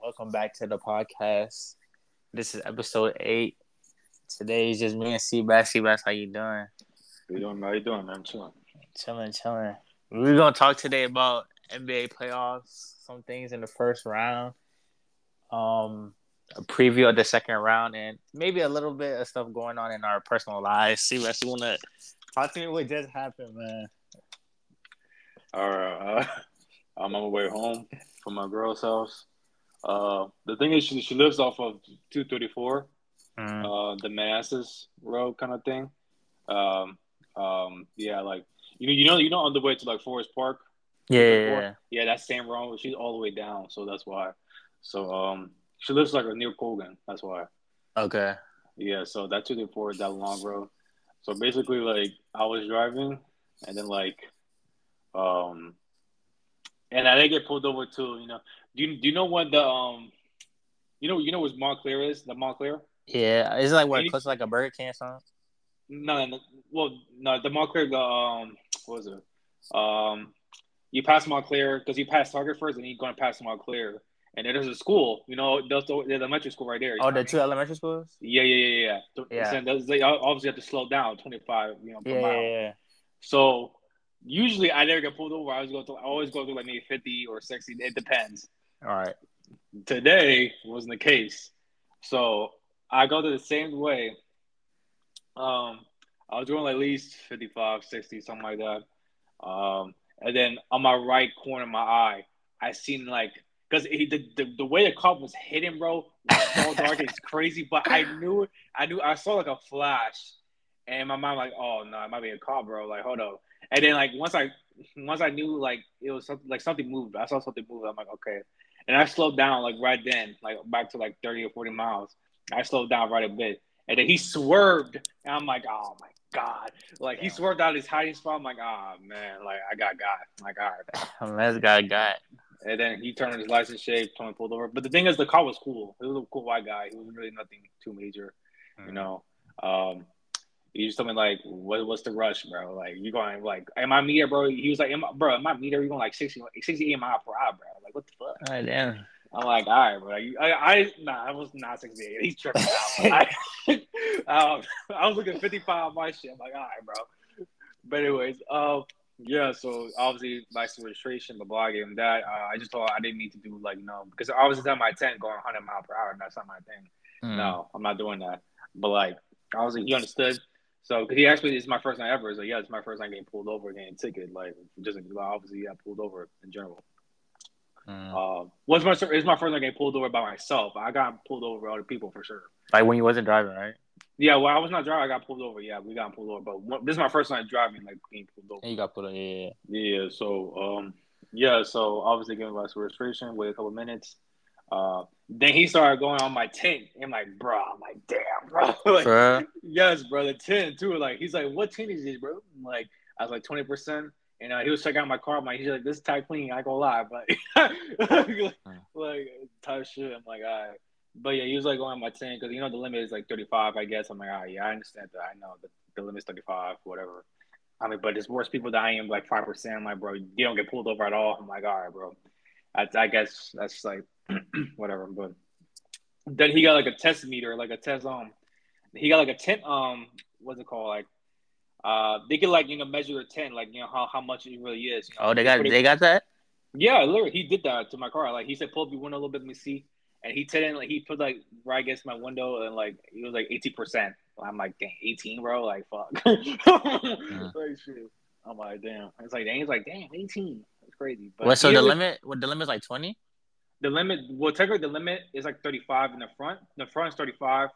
Welcome back to the podcast. This is episode eight. Today is just me and Seabass. Seabass, how you doing? You doing? How you doing, man? Chilling. Chilling, chilling. We're gonna talk today about NBA playoffs, some things in the first round, um, a preview of the second round, and maybe a little bit of stuff going on in our personal lives. Seabass, you wanna talk to me what just happened, man? All right. Uh, I'm on my way home from my girl's house. Uh, the thing is, she, she lives off of 234, Mm. uh, the Manassas Road kind of thing. Um, um, yeah, like you know, you know, you know, on the way to like Forest Park. Yeah, yeah, yeah. Yeah, that's same road. She's all the way down, so that's why. So um, she lives like near Colgan. That's why. Okay. Yeah, so that 234 is that long road. So basically, like I was driving, and then like, um, and I didn't get pulled over too. You know, do you do you know what the um, you know you know what Montclair is? The Montclair? Yeah, it's like what Any- close to like a Burger King or something. No, no, well, no, the Montclair. The um, what was it? Um, you pass Montclair because you pass Target first, and you're going to pass Montclair. And there's a school, you know, there's the, there's the elementary school right there. Oh, the two elementary schools. Yeah, yeah, yeah, yeah. Yeah. so those- they obviously have to slow down 25, you know, per Yeah, mile. yeah, yeah. So usually I never get pulled over. I always go through. I always go through like maybe 50 or 60. It depends. All right. Today wasn't the case. So I go to the same way. Um, I was doing at least 55, 60, something like that. Um, and then on my right corner of my eye, I seen like because the, the the way the cop was hitting, bro, was so dark. It's crazy, but I knew I knew I saw like a flash, and my mind like, oh no, it might be a cop, bro. Like hold up. And then like once I once I knew like it was something like something moved. I saw something move. I'm like okay, and I slowed down like right then, like back to like 30 or 40 miles. I slowed down right a bit, and then he swerved, and I'm like, oh my god, like he swerved out of his hiding spot. I'm like, oh man, like I got got, like all right. Let's got got. And then he turned his license shape, told pulled over. But the thing is, the car was cool. He was a cool white guy. He was really nothing too major, you know. Um, he just told me like, what, "What's the rush, bro? Like, you going like, am I meter, bro?" He was like, am I, "Bro, am I meter? You going like 60, 68 mile per hour, bro? Like, what the fuck?" All right, damn. I'm like, "All right, bro. You- I, I, nah, I was not 68. He's tripping out. I, um, I was looking 55 on my shit. I'm like, all right, bro. But anyways, um, yeah. So obviously, license registration, blah. I that. Uh, I just thought I didn't need to do like no because obviously it's on my 10 going 100 mile per hour. And that's not my thing. Mm. No, I'm not doing that. But like, obviously he understood. So, because he asked me, "This is my first night ever." He's like, "Yeah, it's my first night getting pulled over, getting a ticket." Like, just well, obviously, yeah, pulled over in general. Mm. Um, what's my it's my first time getting pulled over by myself. I got pulled over by other people for sure. Like when you wasn't driving, right? Yeah, well, I was not driving. I got pulled over. Yeah, we got pulled over. But one, this is my first time driving, like being pulled over. And you got put on. Yeah, yeah. Yeah. So, um, yeah. So obviously giving us registration. Wait a couple minutes. Uh, then he started going on my tint. I'm like, bro. I'm like, damn, bro. like, yes, bro. The tint too. Like, he's like, what tint is this, bro? I'm like, I was like twenty percent. And uh, he was checking out my car. I'm like, he's like, this is tight clean. I go lie, but like, like type shit. I'm like, all right. But yeah, he was like going on my 10 because you know the limit is like 35, I guess. I'm like, all right, yeah, I understand that. I know the, the limit's 35, whatever. I mean, but it's worse people that I am, like 5%. I'm like, bro, you don't get pulled over at all. I'm like, all right, bro. I, I guess that's like, whatever. But then he got like a test meter, like a test, um, he got like a tent, um, what's it called? Like, uh, they can like, you know, measure the tent, like, you know, how, how much it really is. You know? Oh, they got they got that. yeah, literally, he did that to my car. Like he said, pull up your window a little bit, let me see. And he said, in, like he put like right against my window, and like he was like eighteen percent. I'm like, dang, eighteen, bro. Like fuck. like shit. I'm like, damn. It's like, dang. He's like, damn, eighteen. It's crazy. But What? So the was- limit? What the limit is like twenty? The limit. Well, technically, the limit is like 35 in the front. The front is 35.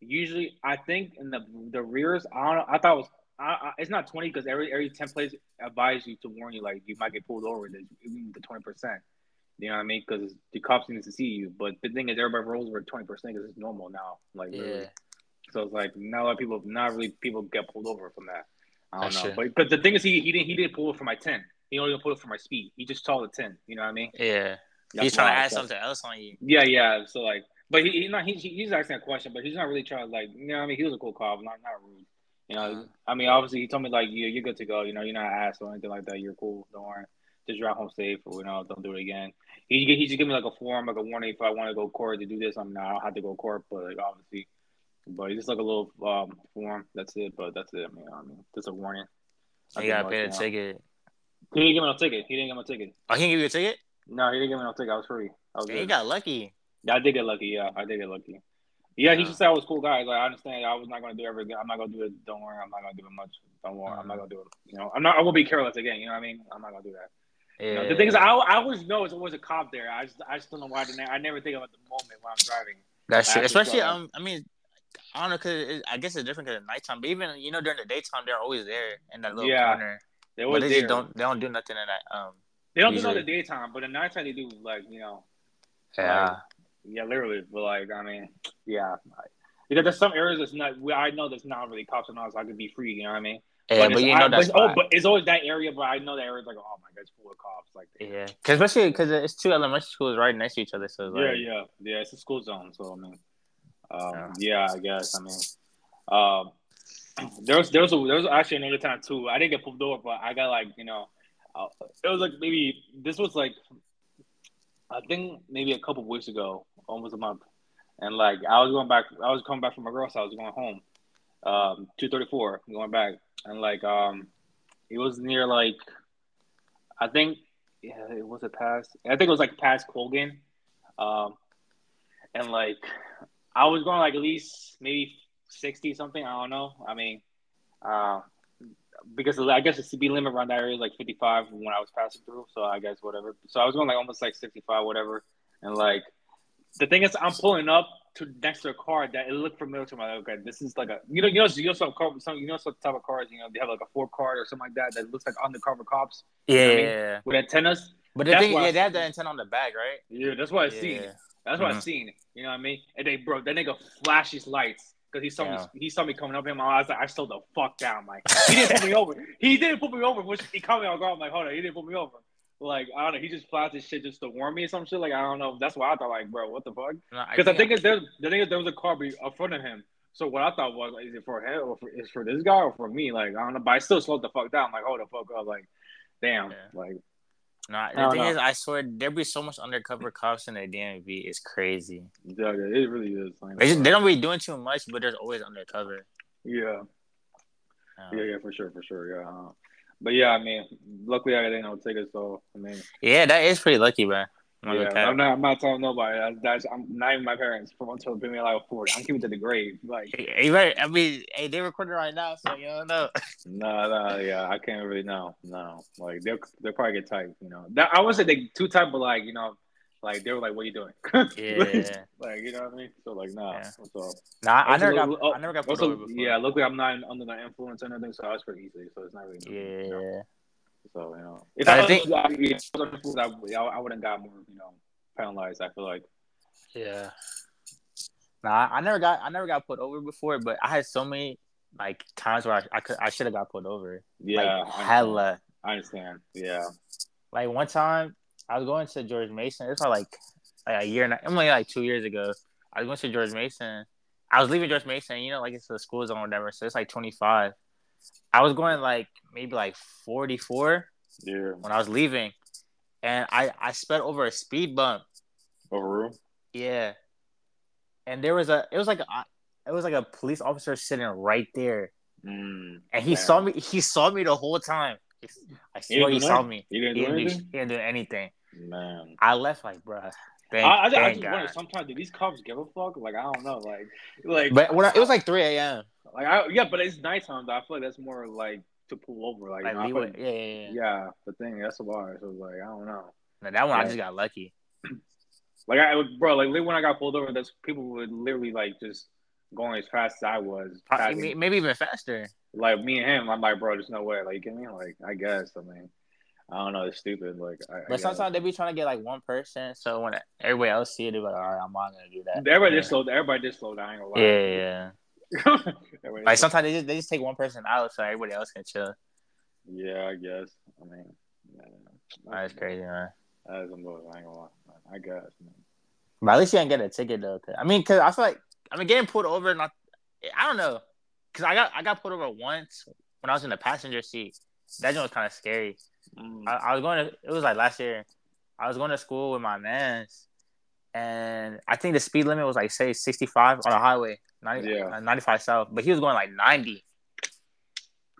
Usually, I think in the the rears, I don't know. I thought it was. I, I, it's not 20 because every every 10 plays advise you to warn you like you might get pulled over. Even the 20 percent. You know what I mean? Because the cops need to see you. But the thing is, everybody rolls over 20 percent because it's normal now. Like really. Yeah. So it's like not a lot of people, not really people get pulled over from that. I don't That's know. true. But but the thing is, he he didn't he didn't pull it for my 10. He only pulled it for my speed. He just saw the 10. You know what I mean? Yeah. That's He's trying to add something else on you. yeah, yeah. So like, but he, he not he, he's asking a question, but he's not really trying to like, you know, what I mean, he was a cool cop, not not rude. You know, Uh-huh. I mean, obviously he told me like, you you're good to go. You know, you're not an ass or anything like that. You're cool. Don't worry. just drive home safe, or you know, don't do it again. He he just give me like a form, like a warning if I want to go court to do this. I'm not. I don't have to go court, but like obviously, but just like a little um form. That's it. But that's it. I mean, I mean, just a warning. You gotta pay the ticket. He didn't give me a ticket. He didn't give me no ticket. I can't give you a ticket. No, he didn't give me no ticket. I was free. I was yeah, you got lucky. Yeah, I did get lucky. Yeah, I did get lucky. Yeah, he just said I was cool guys. Like I understand. I was not gonna do it again. I'm not gonna do it. Don't worry. I'm not gonna do it much. Don't worry. I'm not gonna do it. You know, I'm not. I won't be careless again. You know what I mean? I'm not gonna do that. Yeah. You know, the thing is, I, I always know it's always a cop there. I just I just don't know why I didn't. I never think about the moment when I'm driving. That's true. Especially um, I mean, I don't know because I guess it's different because at nighttime. But even you know during the daytime, they're always there in that little yeah, corner. They always but they there. don't. They don't do nothing in that. Um, they don't usually. do the daytime, but at nighttime they do. Like you know. Yeah. Like, yeah, literally. But like, I mean, yeah, because there's some areas that's not. I know there's not really cops and all, so I could be free. You know what I mean? Yeah, but, but you know I, that's but, oh, but it's always that area. But I know that area is like, oh my god, it's full of cops. Like, yeah, because especially because it's two elementary schools right next to each other. So yeah, yeah, yeah, it's a school zone. So I mean, um, yeah. yeah, I guess. I mean, um, there was there was a, there was actually another time too. I didn't get pulled over, but I got like you know, it was like maybe this was like, I think maybe a couple weeks ago, almost a month, and like I was going back, I was coming back from my girl's house, going home, um, two thirty four, going back, and like um, it was near like, I think yeah, it was a past. I think it was like past Colgan, um, and like I was going like at least maybe sixty something. I don't know. I mean, uh, because I guess the speed limit around that area is like fifty five when I was passing through. So I guess whatever. So I was going like almost like sixty five, whatever, and like the thing is, I'm pulling up to next to a car that it looked familiar to me. Like, okay, this is like a you know you know you know some car some you know some type of cars you know they have like a four car or something like that that looks like undercover cops. Yeah, you know I mean? yeah, with antennas. But the that's thing, yeah, I they have the antenna on the back, right? Yeah, that's what I yeah. seen. That's what mm-hmm. I seen. You know what I mean? And they bro, that nigga flash his lights because he saw yeah. me. He saw me coming up him. I was like, I slowed the fuck down. Like he didn't put me over. He didn't put me over. Which he caught me on guard. I'm like, hold on, he didn't put me over. Like I don't know, he just flashed his shit just to warn me or some shit. Like I don't know. That's why I thought like, bro, what the fuck? Because no, I, think it's there. The thing is, there was a car in front of him. So what I thought was, like, is it for him or for, is for this guy or for me? Like I don't know, but I still slowed the fuck down. Like hold the fuck up. Like damn. Yeah. Like no, the thing know. is, I swear there be so much undercover cops in the DMV. It's crazy. Yeah, it really is. They, just, they don't really doing too much, but there's always undercover. Yeah. Um, yeah, yeah, for sure, for sure. Yeah. Uh, but yeah, I mean, luckily I didn't know tickets, so I mean. Yeah, that is pretty lucky, man. I'm yeah, I'm not. I'm not telling nobody. That's, that's I'm not even my parents. For until bring me like forty, I'm keeping to the grave. Like, hey, right. I mean, hey, they're recording right now, so you don't know. no, no, yeah, I can't really know. No, like they'll they'll probably get tight. You know, that, I would say they too tight, but like you know, like they were like, "What are you doing?" yeah, like you know what I mean. So like, nah. Yeah. So nah, I never got. Uh, I never got. Also, yeah, luckily I'm not under the influence or anything, so I was pretty easy. So it's not really. Yeah. You know? So you know, if I, I think I, I, I wouldn't got more. You know penalized. I feel like. Yeah. Nah, I never got I never got put over before, but I had so many like times where I I, could, I should have got put over. Yeah, like, hella. I understand. Yeah. Like one time, I was going to George Mason. It's like like a year and a, only like two years ago. I was going to George Mason. I was leaving George Mason. You know, like it's the school zone or whatever. So it's like twenty five. I was going like maybe like forty four. Yeah. When I was leaving, and I I sped over a speed bump. Over. Yeah. And there was a it was like a it was like a police officer sitting right there, mm, and he man. saw me. He saw me the whole time. I swear he, he saw me. He didn't, he didn't, do, he didn't do anything. Man, I left like, bruh. Thank, I, I, I just wonder sometimes do these cops give a fuck? Like I don't know, like like. But when I, it was like three a.m. Like I yeah, but it's nighttime. Though. I feel like that's more like to pull over. Like, like you know, yeah, yeah, yeah, yeah. The thing that's why. So like I don't know. Now, that one yeah. I just got lucky. Like I, bro, like when I got pulled over, those people would literally like just going as fast as I was. Maybe even faster. Like me and him, I'm like, bro, there's no way. Like, you me Like, I guess. I mean, I don't know. It's stupid. Like, I, but I sometimes they be trying to get like one person, so when everybody else see it, they're like, all right, I'm not gonna do that. Everybody yeah. just slow. Everybody just slow down. Yeah, yeah. Like sometimes they just they just take one person out so everybody else can chill. Yeah, I guess. I mean, yeah, that's crazy, man. That is a move. I ain't gonna lie. I guess, man. But at least you didn't get a ticket though. I mean, cause I feel like I mean getting pulled over. Not, I don't know, cause I got I got pulled over once when I was in the passenger seat, that was kind of scary. Mm. I, I was going to. It was like last year. I was going to school with my mans, and I think the speed limit was like say sixty five on a highway, 90, Yeah. uh, 95 south, but he was going like ninety.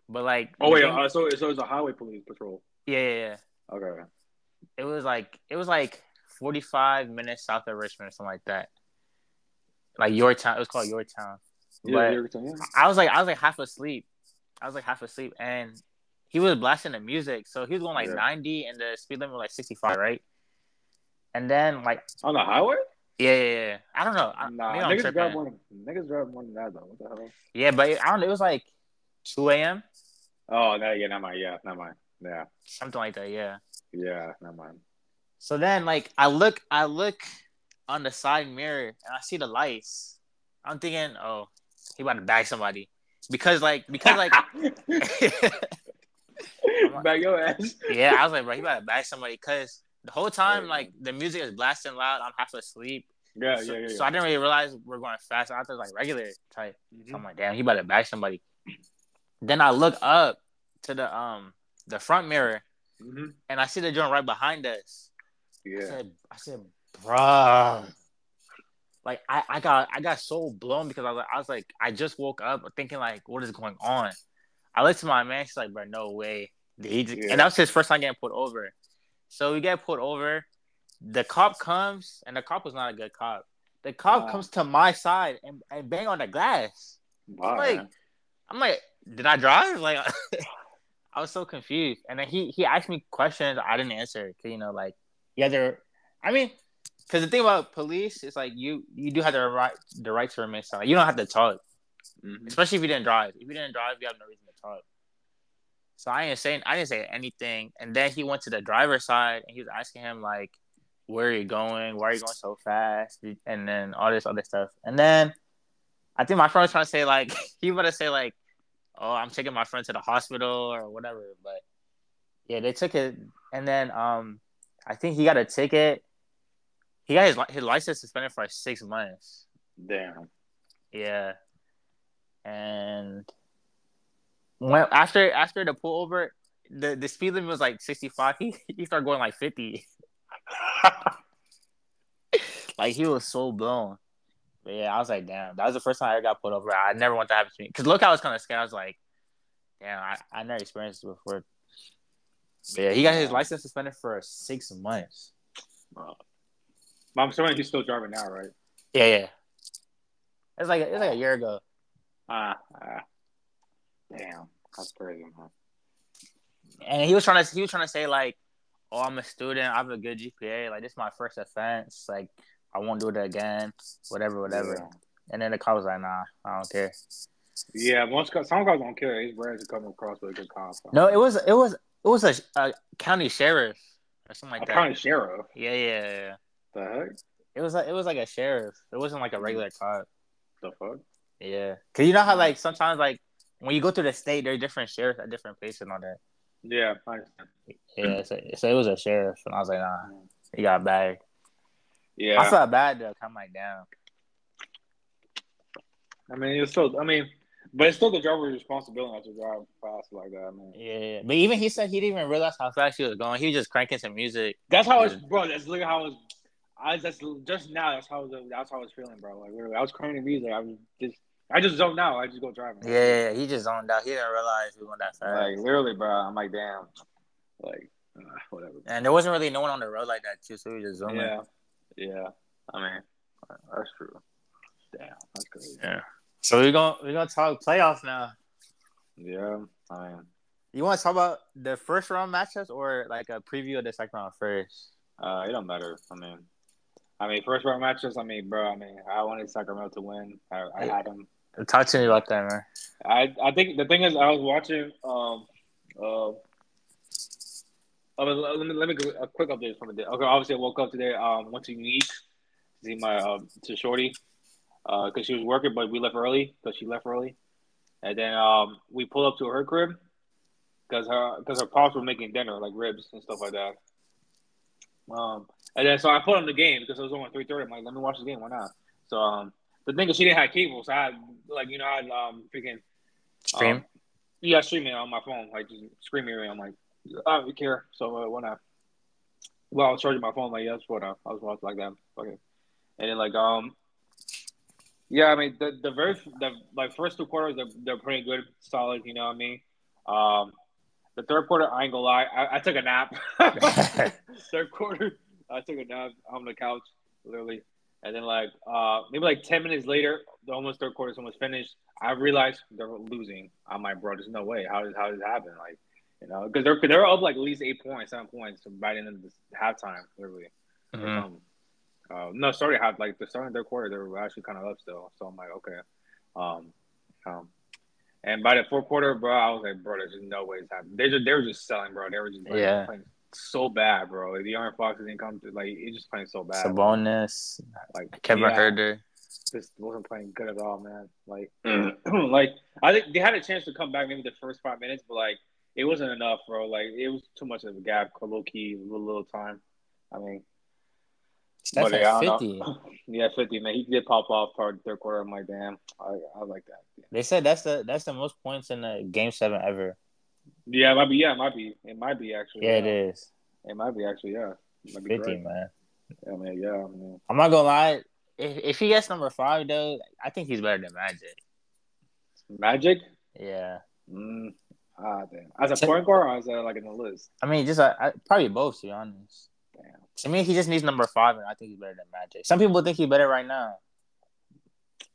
But like, Oh wait, uh, so so it's a highway police patrol. yeah, yeah, yeah. Okay. It was like it was like forty five minutes south of Richmond or something like that. Like your town, it was called Yorktown. Yeah, But- you're yeah. I was like, I was like half asleep. I was like half asleep, and he was blasting the music, so he was going like Yeah. ninety, and the speed limit was like sixty five, right? And then like, on the highway. Yeah, yeah, yeah. I don't know. I, Nah, niggas drive more. Niggas drive more than that though. What the hell? Yeah, but I don't know. It was like two a.m. Oh, no, yeah, not mine. Yeah, not mine. Yeah, something like that. Yeah. yeah, not mine. So then, like, I look, I look on the side mirror, and I see the lights. I'm thinking, oh, he about to bag somebody, because like, because like, Back your ass. yeah, I was like, bro, he about to bag somebody, because the whole time, like, the music is blasting loud. I'm half asleep. Yeah, so, yeah, yeah. so I didn't really realize we're going fast. I thought like regular type. yeah. So I'm like, damn, he about to bag somebody. Then I look up to the um the front mirror, Mhm. and I see the joint right behind us. I Yeah. said, I said, bruh. Like I, I got I got so blown because I was like, I was like, I just woke up thinking like, what is going on? I looked to my man, she's like, bro, no way. Did he just-" Yeah. And that was his first time getting pulled over. So we get pulled over. The cop comes, and the cop was not a good cop. The cop Wow. comes to my side and, and bang on the glass. Wow, like. I'm like, did I drive? Like, I was so confused. And then he he asked me questions I didn't answer. Cause you know, like, yeah, they're. I mean, because the thing about police is like you you do have the right the right to remain silent. You don't have to talk, Mhm. especially if you didn't drive. If you didn't drive, you have no reason to talk. So I didn't say I didn't say anything. And then he went to the driver's side and he was asking him like, "Where are you going? Why are you going so fast?" And then all this other stuff. And then I think my friend was trying to say like he was to say like, "Oh, I'm taking my friend to the hospital or whatever." But yeah, they took it, and then um, I think he got a ticket. He got his his license suspended for like six months. Damn. Yeah, and when after after the pullover, the the speed limit was like 65. He he started going like 50. like he was so blown. But yeah, I was like, damn, that was the first time I ever got pulled over. I never want that to happen to me. Cause look, I was kind of scared. I was like, damn, I, I never experienced this before. But yeah, he got his license suspended for six months. But I'm assuming he's still driving now, right? Yeah, yeah. It's like it's like a year ago. Ah, ah. Damn, that's crazy, man. and he was trying to he was trying to say like, "Oh, I'm a student. I have a good GPA. Like this is my first offense. Like I won't do it again. Whatever, whatever." Yeah. And then the cop was like, "Nah, I don't care." Yeah, most guys, some guys don't care. He's rare to come across with a good cop. No, it was it was it was a, a county sheriff or something a like that. county sheriff. Yeah, yeah, yeah. The heck? It was like it was like a sheriff. It wasn't like a regular cop. The fuck? Yeah, cause you know how like sometimes like when you go to the state, there are different sheriffs at different places and all that. Yeah, I understand. Yeah, so, so it was a sheriff, and I was like, "Nah, he got bagged." Yeah, I felt bad though. I'm like, "Damn." I mean, it's still. I mean, but it's still the driver's responsibility not to drive fast like that. Man, Yeah, but even he said he didn't even realize how fast he was going. He was just cranking some music. that's how it's, bro. That's look at how it's. I that's just now. That's how was, that's how I was feeling, bro. Like literally, I was cranking music. I was just. I just zoned out. I just go driving. Yeah, yeah, yeah, he just zoned out. He didn't realize he was going that fast. Like literally, bro. I'm like, damn. Like, uh, whatever. and there wasn't really no one on the road like that too, so he was just zooming. Yeah, yeah. I mean, that's true. Damn, that's crazy. Yeah. So we're gonna we're gonna talk playoffs now. Yeah, I mean, You want to talk about the first round matchups or like a preview of the second round first? uh, it don't matter. I mean, I mean, first round matches. I mean, bro. I mean, I wanted Sacramento to win. I, I had them. Talk to me about that, man. I I think the thing is, I was watching. Um, uh, oh, let me let me go, a quick update from the day. Okay, obviously I woke up today. Um, went to Unique to see my um to Shorty, uh, because she was working, but we left early because she left early, and then um we pulled up to her crib because her because her pops were making dinner like ribs and stuff like that. Um, and then so I put on the game because it was only three thirty. I'm like, let me watch the game. Why not? So um, the thing is, she didn't have cable, so I had like you know I um freaking Stream. um, Yeah, streaming on my phone, like just screaming. I'm like, I don't care. So uh, when I, well, I was charging my phone, like, yeah, that's what I, I was watching like that. Okay, and then like um, yeah, I mean the the very the like first two quarters they're, they're pretty good, solid. You know what I mean? Um, the third quarter, I ain't gonna lie, I, I took a nap. third quarter, I took a nap on the couch, literally, and then like uh maybe like ten minutes later, the almost third quarter is almost finished. I realized they're losing. I'm like, bro, there's no way. How does how does it happen? Like, you know, because they're they're up like at least eight points, seven points by the end of the halftime, literally. Mhm. Um, uh, no, sorry, half like the starting third quarter, they were actually kind of up still. So I'm like, okay. Um, um, and by the fourth quarter, bro, I was like, bro, there's just no way it's happening. They just they were just selling, bro. They were just like, Yeah. playing so bad, bro. Like, De'Aaron Fox didn't come to like it's just playing so bad. Sabonis, Like Kevin yeah, Huerter. just wasn't playing good at all, man. Like, like I think they had a chance to come back maybe the first five minutes, but like it wasn't enough, bro. Like it was too much of a gap, low key, little, little time. I mean, Steph but, yeah, I at don't 50. know. yeah, fifty, man. He did pop off toward the third quarter. I'm like, damn, I, I like that. They said that's the that's the most points in a game seven ever. Yeah, it might be. Yeah, it might be. It might be actually. Yeah, it is. It might be actually. Yeah, it might be Fifty, correct. man. Yeah, man. Yeah, man. I'm not gonna lie. If if he gets number five though, I think he's better than Magic. Magic. Yeah. Mm, ah, damn. As a point guard, or as a, like in the list. I mean, just uh, I, probably both. To be honest. Damn. To me, he just needs number five, and I think he's better than Magic. Some people think he's better right now.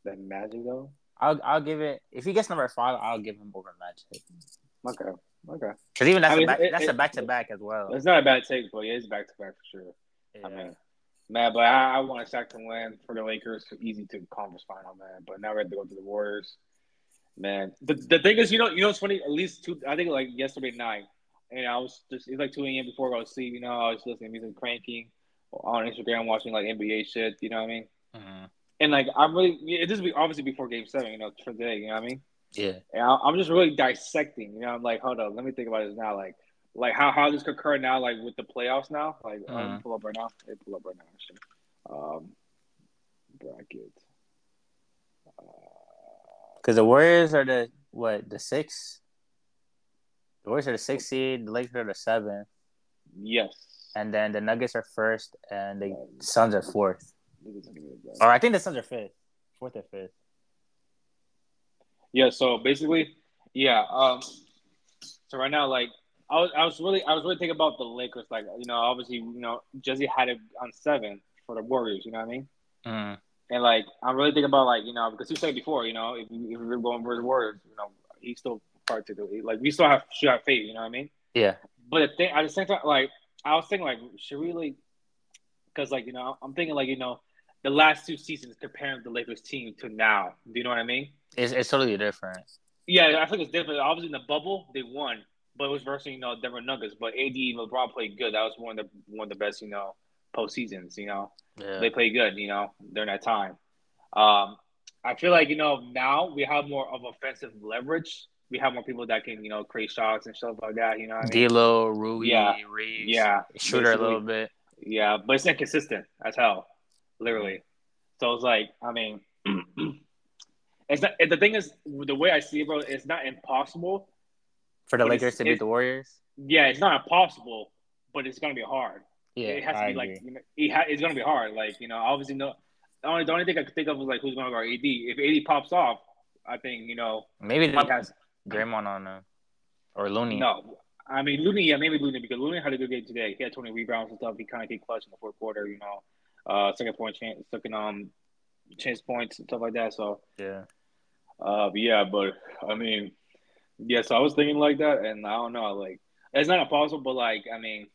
Than Magic though. I'll I'll give it if he gets number five, I'll give him over Magic. Okay. Okay. Because even that's I mean, a back, it- that's it- a back to back as well. It's not a bad take, but yeah, it's back to back for sure. Yeah. I mean, man, but I, I want Shaq to win for the Lakers. Easy to conference final, man. But now we have to go to the Warriors, man. The, the thing is, you know, you know, it's funny. At least two, I think like yesterday night, and I was just it's like two a.m. before I go to sleep. You know, I was listening to music, cranking on Instagram, watching like NBA shit. You know what I mean? Mhm. And like I'm really, yeah, this is obviously before Game Seven. You know, for today. You know what I mean? Yeah. And I- I'm just really dissecting. You know, I'm like, hold on, let me think about this now. Like, like how how this could occur now, like with the playoffs now. Like, um, Mhm. pull up right now. Hey, pull up right now. Actually. Um, bracket. Uh, Because the Warriors are the what the six. The Warriors are the six seed. The Lakers are the seven. yes. and then the Nuggets are first, and the Suns are fourth. Give me a bracket. Or I think the Suns are fifth, fourth or fifth. Yeah. So basically, yeah. Um. So right now, like, I was, I was really, I was really thinking about the Lakers. Like, you know, obviously, you know, Jesse had it on seven for the Warriors. You know what I mean? Mm. And like, I'm really thinking about like, you know, because you said before, you know, if, if we're going versus Warriors, you know, he's still part to do. Like, we still have should have faith. You know what I mean? Yeah. But the thing, at the same time, like, I was thinking, like, should we like, because like, you know, I'm thinking like, you know, the last two seasons comparing the Lakers team to now. Do you know what I mean? It's it's totally different. Yeah, I think it's different. Obviously, in the bubble, they won, but it was versus you know Denver Nuggets. But AD and LeBron played good. That was one of the one of the best you know postseasons. You know, Yeah. they played good. You know, during that time. Um, I feel like you know now we have more of offensive leverage. We have more people that can you know create shots and stuff like that. You know, what I mean? D'Lo, Rui, Yeah. Reaves, yeah, shooter a little bit. Yeah, but it's inconsistent as hell, literally. So it's like, I mean, it's not. The thing is, the way I see it, bro, it's not impossible. For the Lakers to beat the Warriors. Yeah, it's not impossible, but it's gonna be hard. Yeah, it has to I be like, you know, it ha- it's gonna be hard. Like, you know, obviously, no. The only, the only thing I could think of was like who's gonna guard AD. If AD pops off, I think you know maybe he they has Draymond on him or Looney. no. I mean, Looney, yeah, maybe Looney because Looney had a good game today. He had 20 rebounds and stuff. He kind of get clutch in the fourth quarter, you know, uh, second point chance, second um, chance points and stuff like that. So, Yeah. Uh, yeah, but I mean, yeah. So I was thinking like that, and I don't know, like it's not impossible, but like I mean,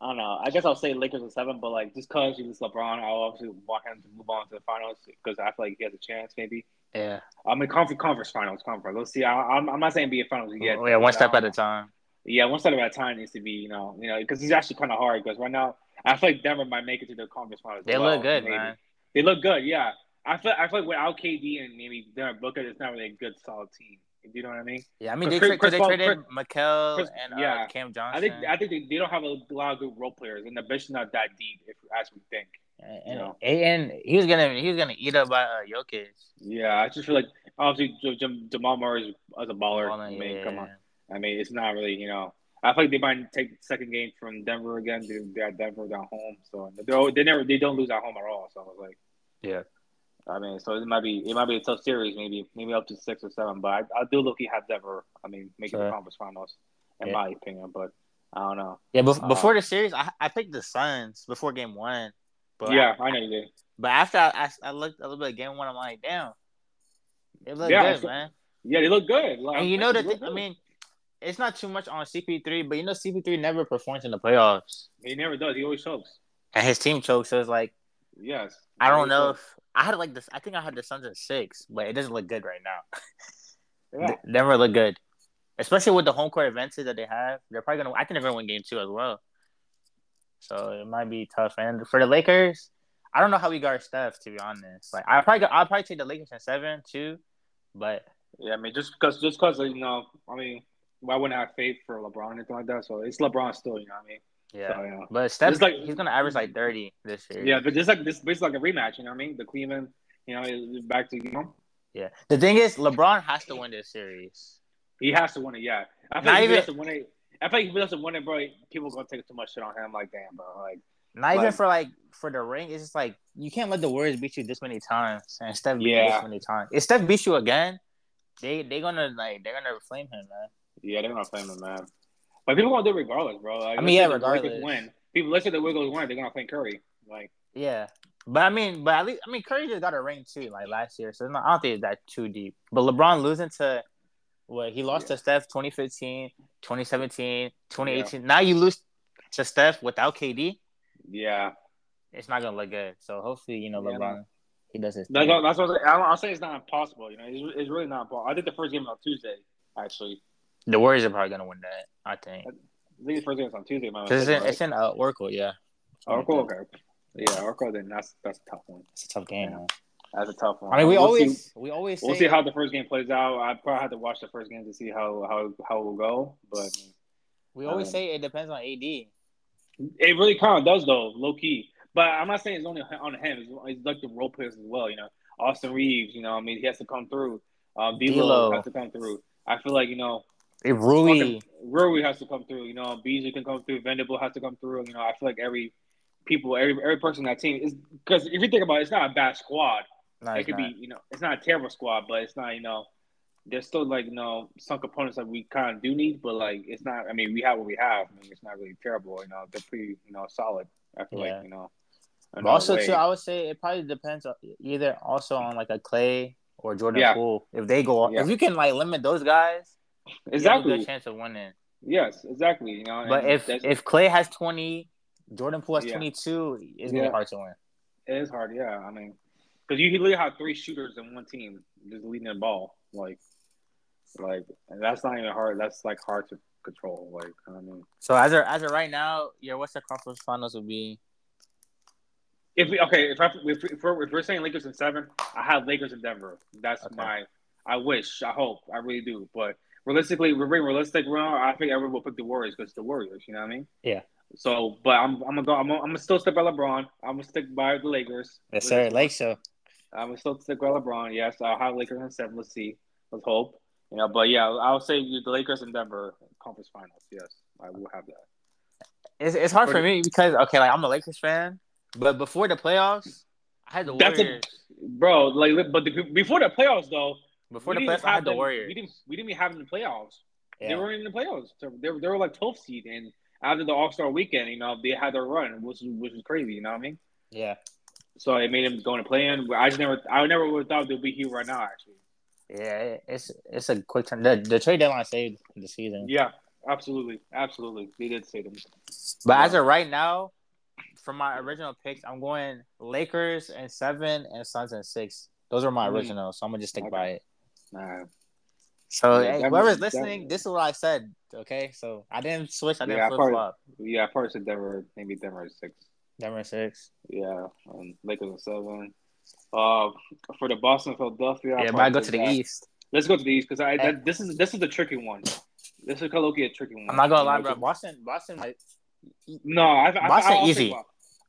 I don't know. I guess I'll say Lakers are seven, but like just cause he's LeBron, I'll obviously want him to move on to the finals because I feel like he has a chance, maybe. Yeah. I mean, conference, conference finals, conference. Let's see. I, I'm, I'm not saying be a finals yet. Oh, yeah, one step um, at a time. Yeah, one step at a time needs to be, you know, you know, because it's actually kind of hard. Because right now, I feel like Denver might make it to the conference finals. They well, look good, maybe. man. They look good, yeah. I feel, I feel like without KD and maybe Devin Booker, it's not really a good, solid team. Do you know what I mean? Yeah, I mean Chris- they, tra- Chris they Paul- traded Chris- Mikal Chris- and uh, yeah. Cam Johnson. I think, I think they, they don't have a lot of good role players, and the bench is not that deep, if as we think. and, you know. and he was gonna he was gonna eat up by uh, Jokic. Yeah, I just feel like obviously J- J- Jamal Murray as a baller. Well, I mean, yeah. come on. I mean, it's not really you know. I feel like they might take the second game from Denver again. They, they got Denver down home, so they they never they don't lose at home at all. So I was like, Yeah. I mean, so it might be it might be a tough series, maybe maybe up to six or seven. But I, I do look he have Denver. I mean, making the conference finals, in Yeah. my opinion. But I don't know. Yeah, Uh, before the series, I I picked the Suns before game one. But yeah, I know you did. But after I, I, I looked a little bit at game one, I'm like, damn, it looked Yeah, good, man. Yeah, they look good. Like, And you know they that I mean, it's not too much on CP3, but you know CP3 never performs in the playoffs, he never does. He always chokes. and his team chokes. So it's like Yes, I don't know if I had like this. I think I had the Suns at six, but it doesn't look good right now. Yeah. They never look good, especially with the home court advantage that they have. They're probably gonna. I think they're gonna win game two as well. So it might be tough. And for the Lakers, I don't know how we guard Steph. To be honest, like I probably I'll probably take the Lakers in seven too, but Yeah, I mean, just because, just because, you know, I mean, why wouldn't I have faith for LeBron or anything like that? So it's LeBron still, you know what I mean? Yeah. So, yeah. But Steph, like, he's gonna average like mm-hmm. thirty this year. Yeah, but just like this, it's like a rematch, you know what I mean? The Cleveland, you know, is back to you know, yeah. The thing is, LeBron has to win this series. he has to win it. Yeah, I like if even- he doesn't win it. I feel like if he doesn't win it, bro, people gonna take too much shit on him. Like, damn, bro, like, Not even for like for the ring. It's just like you can't let the Warriors beat you this many times and Steph beat you this many times. If Steph beats you again, they they gonna like they're gonna flame him, man. yeah, they're gonna flame him, man. But people gonna do it regardless, bro. Like, I mean, yeah, say regardless. Win. People, let's say the Wiggles win, they're gonna flame Curry. Like, Yeah, but I mean, but at least I mean Curry just got a ring too, like last year, so not, I don't think it's that too deep. But LeBron losing to what he lost Yeah. to Steph 2015, 2017, 2018. Now you lose to Steph without KD, yeah, it's not gonna look good. So hopefully, you know, Yeah, LeBron he does his that's, thing. that's what I'm saying. I'm saying it's not impossible. You know, it's, it's really not impossible. I think the first game on Tuesday, actually. The Warriors are probably gonna win that. I think I think the first game was on Tuesday. man. because it's in, it's in uh, Oracle, yeah. Oracle, okay. Yeah, Oracle. Then that's that's a tough one. It's a tough game. Yeah. Man. That's a tough one. I mean, we We'll always see, we always we'll say see how the first game plays out. I probably have to watch the first game to see how how how it will go. But we always um, say it depends on AD. it really kind of does though, low key. But I'm not saying it's only on him. It's, it's like the role players as well. You know, Austin Reaves. You know, I mean, he has to come through. Um, D'Lo, D'Lo. has to come through. I feel like you know, If Rui, Rui has to come through. You know, Beasley can come through. Vanderbilt has to come through. You know, I feel like every people, every every person on that team is because if you think about it, it's not a bad squad. no, it could not. be, you know, it's not a terrible squad, but it's not, you know, there's still like, you know, some components that we kind of do need, but like, it's not. I mean, we have what we have. I mean, it's not really terrible. You know, they're pretty, you know, solid. I feel Yeah. like, you know. Also ways. too, I would say it probably depends either also on like a Clay or Jordan Yeah. Poole. If they go, Yeah. if you can like limit those guys, a exactly. good chance of winning. Yes, exactly. You know, But if if Clay has twenty, Jordan Poole has Yeah. twenty two, it's gonna be hard to win. it is hard, yeah. I mean, because you literally have three shooters in one team just leading the ball, like, like, and that's not even hard. That's like hard to control. Like, I mean, So as of as of right now, your Western Conference Finals would be If we okay, if I if, if, we're, if we're saying Lakers in seven, I have Lakers in Denver. That's Okay. my. I wish, I hope, I really do. But realistically, we're being realistic. Well, I think everyone will pick the Warriors because the Warriors. You know what I mean? Yeah. So, but I'm I'm gonna go. I'm gonna, I'm gonna still stick by LeBron. I'm gonna stick by the Lakers. yes, sir. Lake Show. I'm gonna still stick by LeBron. Yes, I'll have Lakers in seven. Let's see. Let's hope. You know, but yeah, I'll say the Lakers and Denver conference finals. Yes, I will have that. It's it's hard for Pretty- me because okay, like I'm a Lakers fan, but before the playoffs, I had the Warriors. That's a- Bro, like, but the, before the playoffs though, before we the playoffs, I had the them- Warriors. We didn't we didn't even have them in the playoffs. They weren't even in the playoffs. So they, were- they were like 12th seed, and after the All Star weekend, you know, they had their run, which was which was crazy. You know what I mean? yeah. So it made them go into play in. I just never, I never would have thought they'd be here right now. Actually, Yeah, it's it's a quick turn. The, the trade deadline saved the season. yeah, absolutely, absolutely, they did say them. But as of right now, from my original picks, I'm going Lakers and seven and Suns and six. Those are my Mm. originals, so I'm gonna just stick Okay. by it. Nah, So Yeah, hey, whoever's was- that- listening, this is what I said. Okay, so I didn't switch. I didn't Yeah, I flip flop. yeah, I probably said Denver, maybe Denver is six. Denver six. Yeah, and Lakers are seven. Uh, for the Boston Philadelphia, Yeah, but I probably go to the that. East. Let's go to the East because I that, this is this is the tricky one. This is Loki a tricky one. I'm not gonna lie, bro. Boston, Boston. Like, No, I, I, Boston I, I'll easy. Take, Bo-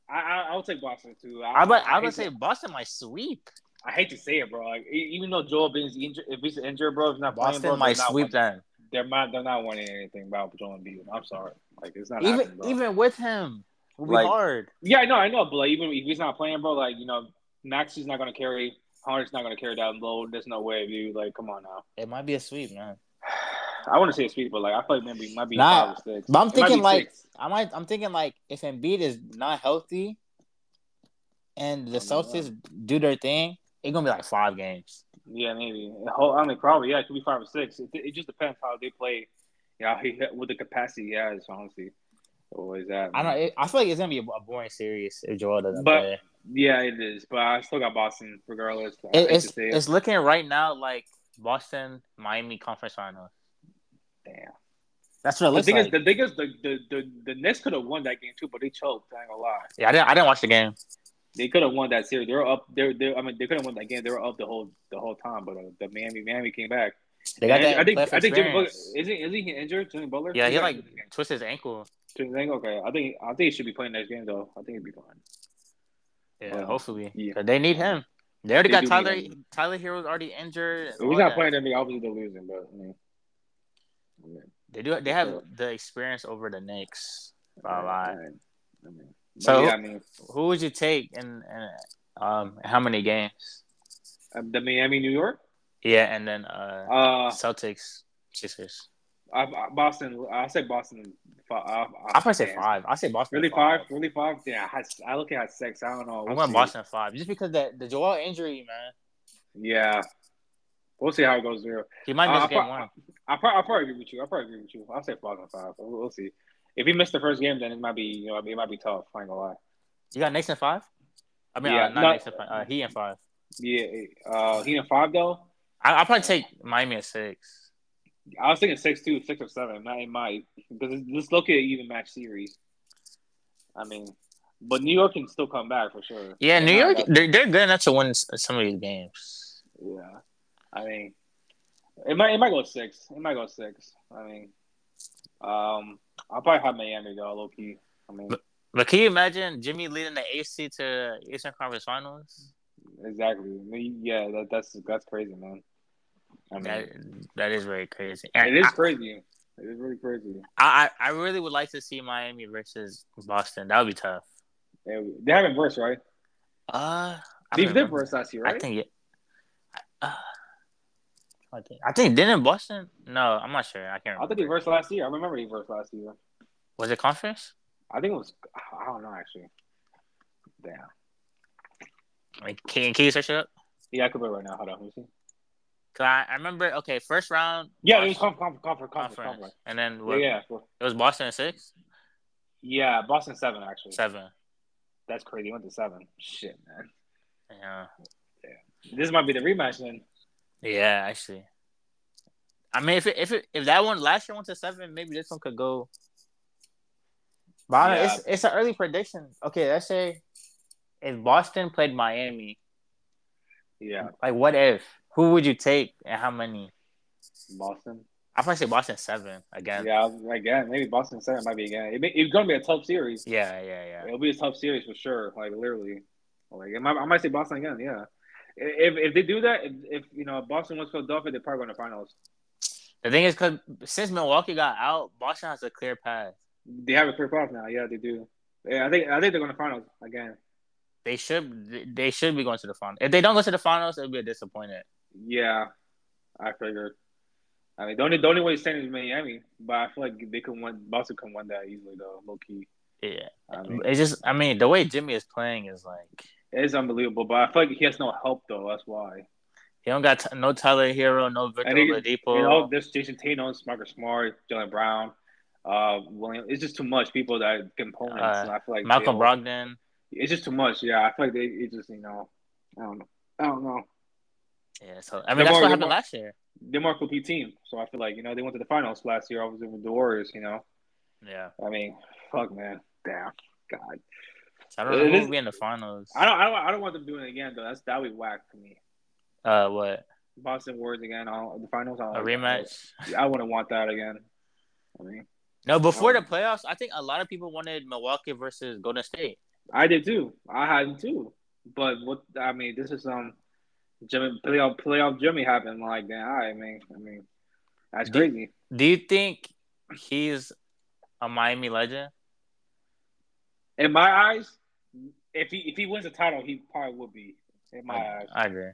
I, I, I'll take Boston too. I, but I, hate would say that. Boston might sweep. I hate to say it, bro. Like e- even though Joel Embiid's injured, if he's injured, bro, he's not playing, Boston bro, might not sweep winning. them. They're not. They're not winning anything about Joel Embiid. I'm sorry. Like it's not Even happening, bro. even with him, it will be Like- hard. Yeah, I know, I know, but like even if he's not playing, bro, like you know, Max is not gonna carry. Hunter's not gonna carry that load. There's no way, dude. Like, come on now. It might be a sweep, man. I want to say a sweep, but like I feel like maybe it might be Nah, five or six. but I'm It might thinking, like, six. I might. I'm thinking like if Embiid is not healthy, and the I mean, Celtics do their thing, it's gonna be like five games. yeah, maybe. Whole- I mean, probably yeah, it could be five or six. It, it just depends how they play. Yeah, he with the capacity he has. Honestly, always that. I man. don't. It, I feel like it's gonna be a, boring series if Joel doesn't But- play. Yeah, it is, but I still got Boston regardless. It, it's it. it's looking right now like Boston Miami conference final. Damn. That's what it The looks thing like. is, the thing is, the the the, the Nets could have won that game too, but they choked. I ain't gonna lie. yeah, I didn't. I didn't watch the game. They could have won that series. They were up. They're, they I mean, they could have won that game. They were up the whole the whole time, but uh, the Miami Miami came back. They got And that. I think I think Jimmy Butler isn't isn't he injured? Jimmy Butler. Yeah, he got like injured this game. twisted his ankle. Okay, I think I think he should be playing next game though. I think he'd be fine. Yeah, hopefully. Yeah. they need him. They already They got Tyler. Tyler Herro's already injured. and If all he's not that. playing, they obviously they're losing. But I mean, I mean, They do. They have Sure. the experience over the Knicks. by a lot. I mean, I mean, but So- yeah, I mean, Who would you take in, in um how many games? uh, the Miami New York, Yeah, and then uh uh, Celtics Sixers. I, I, Boston. I say Boston. Five, I, I'll probably say five. I say Boston. Really five? Really five? Yeah, I, I look at six. I don't know. I'm We'll going. Boston five, just because the the Joel injury, man. Yeah, we'll see how it goes there. He might Uh, miss I'll game pro- one. I probably, I'll probably agree with you. I'll probably agree with you. I'll say Boston five. We'll, we'll see. If he missed the first game, then it might be you know it might be tough. I ain't gonna lie. You got in five. I mean, Yeah, uh, not no- Knicks five. Uh, he and five. Yeah, uh, he and five though. I, I'll probably take Miami at six. I was thinking six two, six or seven. Not in my because this look at even match series. I mean, but New York can still come back for sure. Yeah, New York, they're, they're good enough to win some of these games. Yeah, I mean, it might it might go six. It might go six. I mean, um, I'll probably have Miami though, low key. I mean, But can you imagine Jimmy leading the AC to Eastern Conference Finals? exactly. I mean, yeah, that, that's that's crazy, man. I mean, That that is very crazy. And it is I- crazy. It is really crazy. I, I I really would like to see Miami versus Boston. That would be tough. They, they haven't verse right. Uh, I They don't did remember. last year, right? I think it. Uh, I think I think didn't Boston? No, I'm not sure. I can't I think they versed last year. I remember they versed last year. Was it conference? I think it was. I don't know actually. Damn. Like, can, can you search it up? Yeah, I could be right now. Hold on. Let me see. Cause I, I remember. Okay, first round. Yeah, it was Boston- conference, conference, conference, conference, and then Yeah, what, yeah, it was Boston at six, yeah. Boston seven actually. seven. That's crazy. Went to seven. Shit, man. Yeah. Yeah, This might be the rematch then. Yeah. Actually, I mean, if it, if it, if that one last year went to seven, maybe this one could go. But I Yeah. it's it's an early prediction. Okay, let's say if Boston played Miami, Yeah, like what if? Who would you take and how many? Boston. I'd probably say Boston seven again. Yeah, I again, maybe Boston seven might be again. It may, it's gonna be a tough series. Yeah, yeah, yeah. It'll be a tough series for sure. Like literally, like might, I might say Boston again. Yeah, if if they do that, if, if you know Boston wins Philadelphia, they're probably going to the finals. The thing is, because since Milwaukee got out, Boston has a clear path. They have a clear path now. Yeah, they do. Yeah, I think I think they're going to finals again. They should they should be going to the finals. If they don't go to the finals, it'll be a disappointment. Yeah, I figured. I mean, the only the only way to stand is Miami, but I feel like they can win. Boston can win that easily though, low key. Yeah, I mean, it's just I mean the way Jimmy is playing is like it is unbelievable, but I feel like he has no help though. That's why. he don't got t- no Tyler Herro, no Victor And he- Oladipo. You know, there's Jayson Tatum, Marcus Smart, Jaylen Brown, uh, William. It's just too much people that components. Uh, I feel like Malcolm Brogdon. It's just too much. Yeah, I feel like they. It just you know, I don't know. I don't know. Yeah, so I mean They're that's more- what happened more- last year. They're more complete team, so I feel like you know they went to the finals last year. Obviously with the Warriors, you know. Yeah, I mean, fuck, man, damn, God. So I don't know It who is- will be in the finals. I don't, I don't, I don't want them doing it again though. That's that would be whack for me. Uh, what Boston Warriors again. I don't, the finals. I don't a rematch? that. I wouldn't want that again. I mean, No, before the playoffs, I think a lot of people wanted Milwaukee versus Golden State. I did too. I had them too. But what I mean, this is um, Jimmy playoff playoff Jimmy happened. Like, damn, all right, man. I mean, that's Do- crazy. Do you think he's a Miami legend? In my eyes, if he if he wins the title, he probably would be. In my I, eyes, I agree.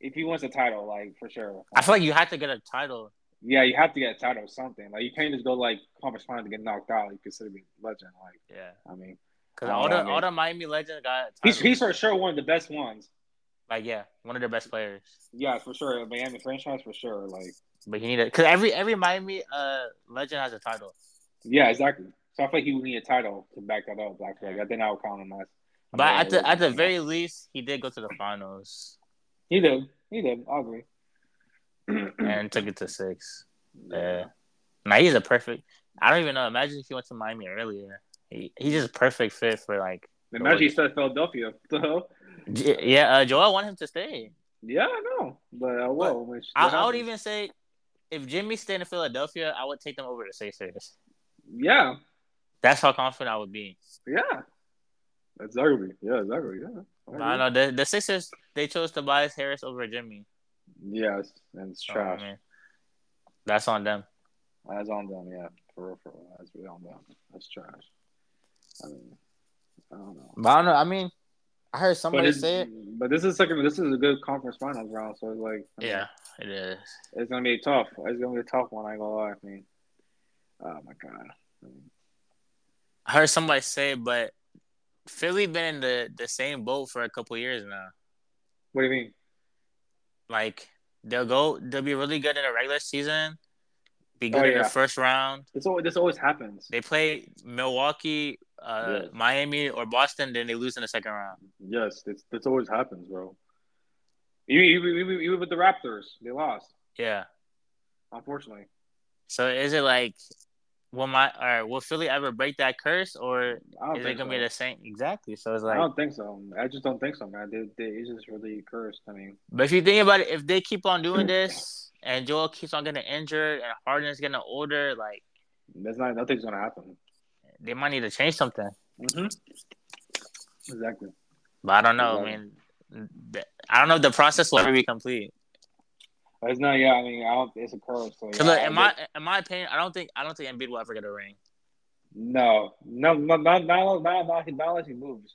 if he wins the title, like for sure. I feel like you have to get a title. yeah, you have to get a title or something. Like you can't just go like conference final to get knocked out. You consider me legend. Like Yeah, I mean, because all the I mean- all the Miami legends got he's titles. he's for sure one of the best ones. like yeah, one of their best players. Yeah, for sure. Miami franchise for sure. Like But he needed because every every Miami uh legend has a title. yeah, exactly. So I feel like he would need a title to back that up. Like, I think I would count him as. But at the at the very least, he did go to the finals he did, he did. I agree. and took it to six. Yeah. Now he's a perfect. I don't even know. Imagine if he went to Miami earlier. He, he's just a perfect fit for like. Imagine he said Philadelphia. So, Yeah, uh, Joel want him to stay. yeah, I know. But uh, well, I, I would even say, if Jimmy stayed in Philadelphia, I would take them over the Sixers. Yeah, That's how confident I would be. yeah. Exactly. Yeah, exactly. Yeah. I know the the Sixers they chose Tobias Harris over Jimmy. Yes, and it's oh, trash. I mean, that's on them. That's on them. Yeah, for real, for real. That's really on them. That's trash. I mean, I don't know. But I don't know. I mean, I heard somebody it's, say it. but this is second. This is a good conference finals round. So it's like, I mean, Yeah, it is. it's gonna be tough. It's gonna be a tough one. I ain't gonna lie. I mean, oh my god. I mean, I heard somebody say, but Philly been in the the same boat for a couple years now. what do you mean? Like they'll go, they'll be really good in the regular season, be Oh, good in the first round. This always, this always happens. They play Milwaukee, uh, Yes. Miami, or Boston, then they lose in the second round. Yes, this this always happens, bro. Even, even, even with the Raptors, they lost. Yeah. Unfortunately, So is it like, will my or will Philly ever break that curse, or is it gonna so. be the same? Exactly. So it's like I don't think so. I just don't think so, man. They, they, it's just really cursed. I mean, but if you think about it, if they keep on doing this and Joel keeps on getting injured and Harden Harden's getting older, like that's not nothing's gonna happen. they might need to change something. Mm-hmm. Exactly. But I don't know. I mean, I don't know if the process will ever be complete. It's not. Yeah, I mean, I don't. It's a curse. So, yeah, look, I in my in my opinion, I don't think I don't think Embiid will ever get a ring. no, no, no, not not not not, not unless he moves.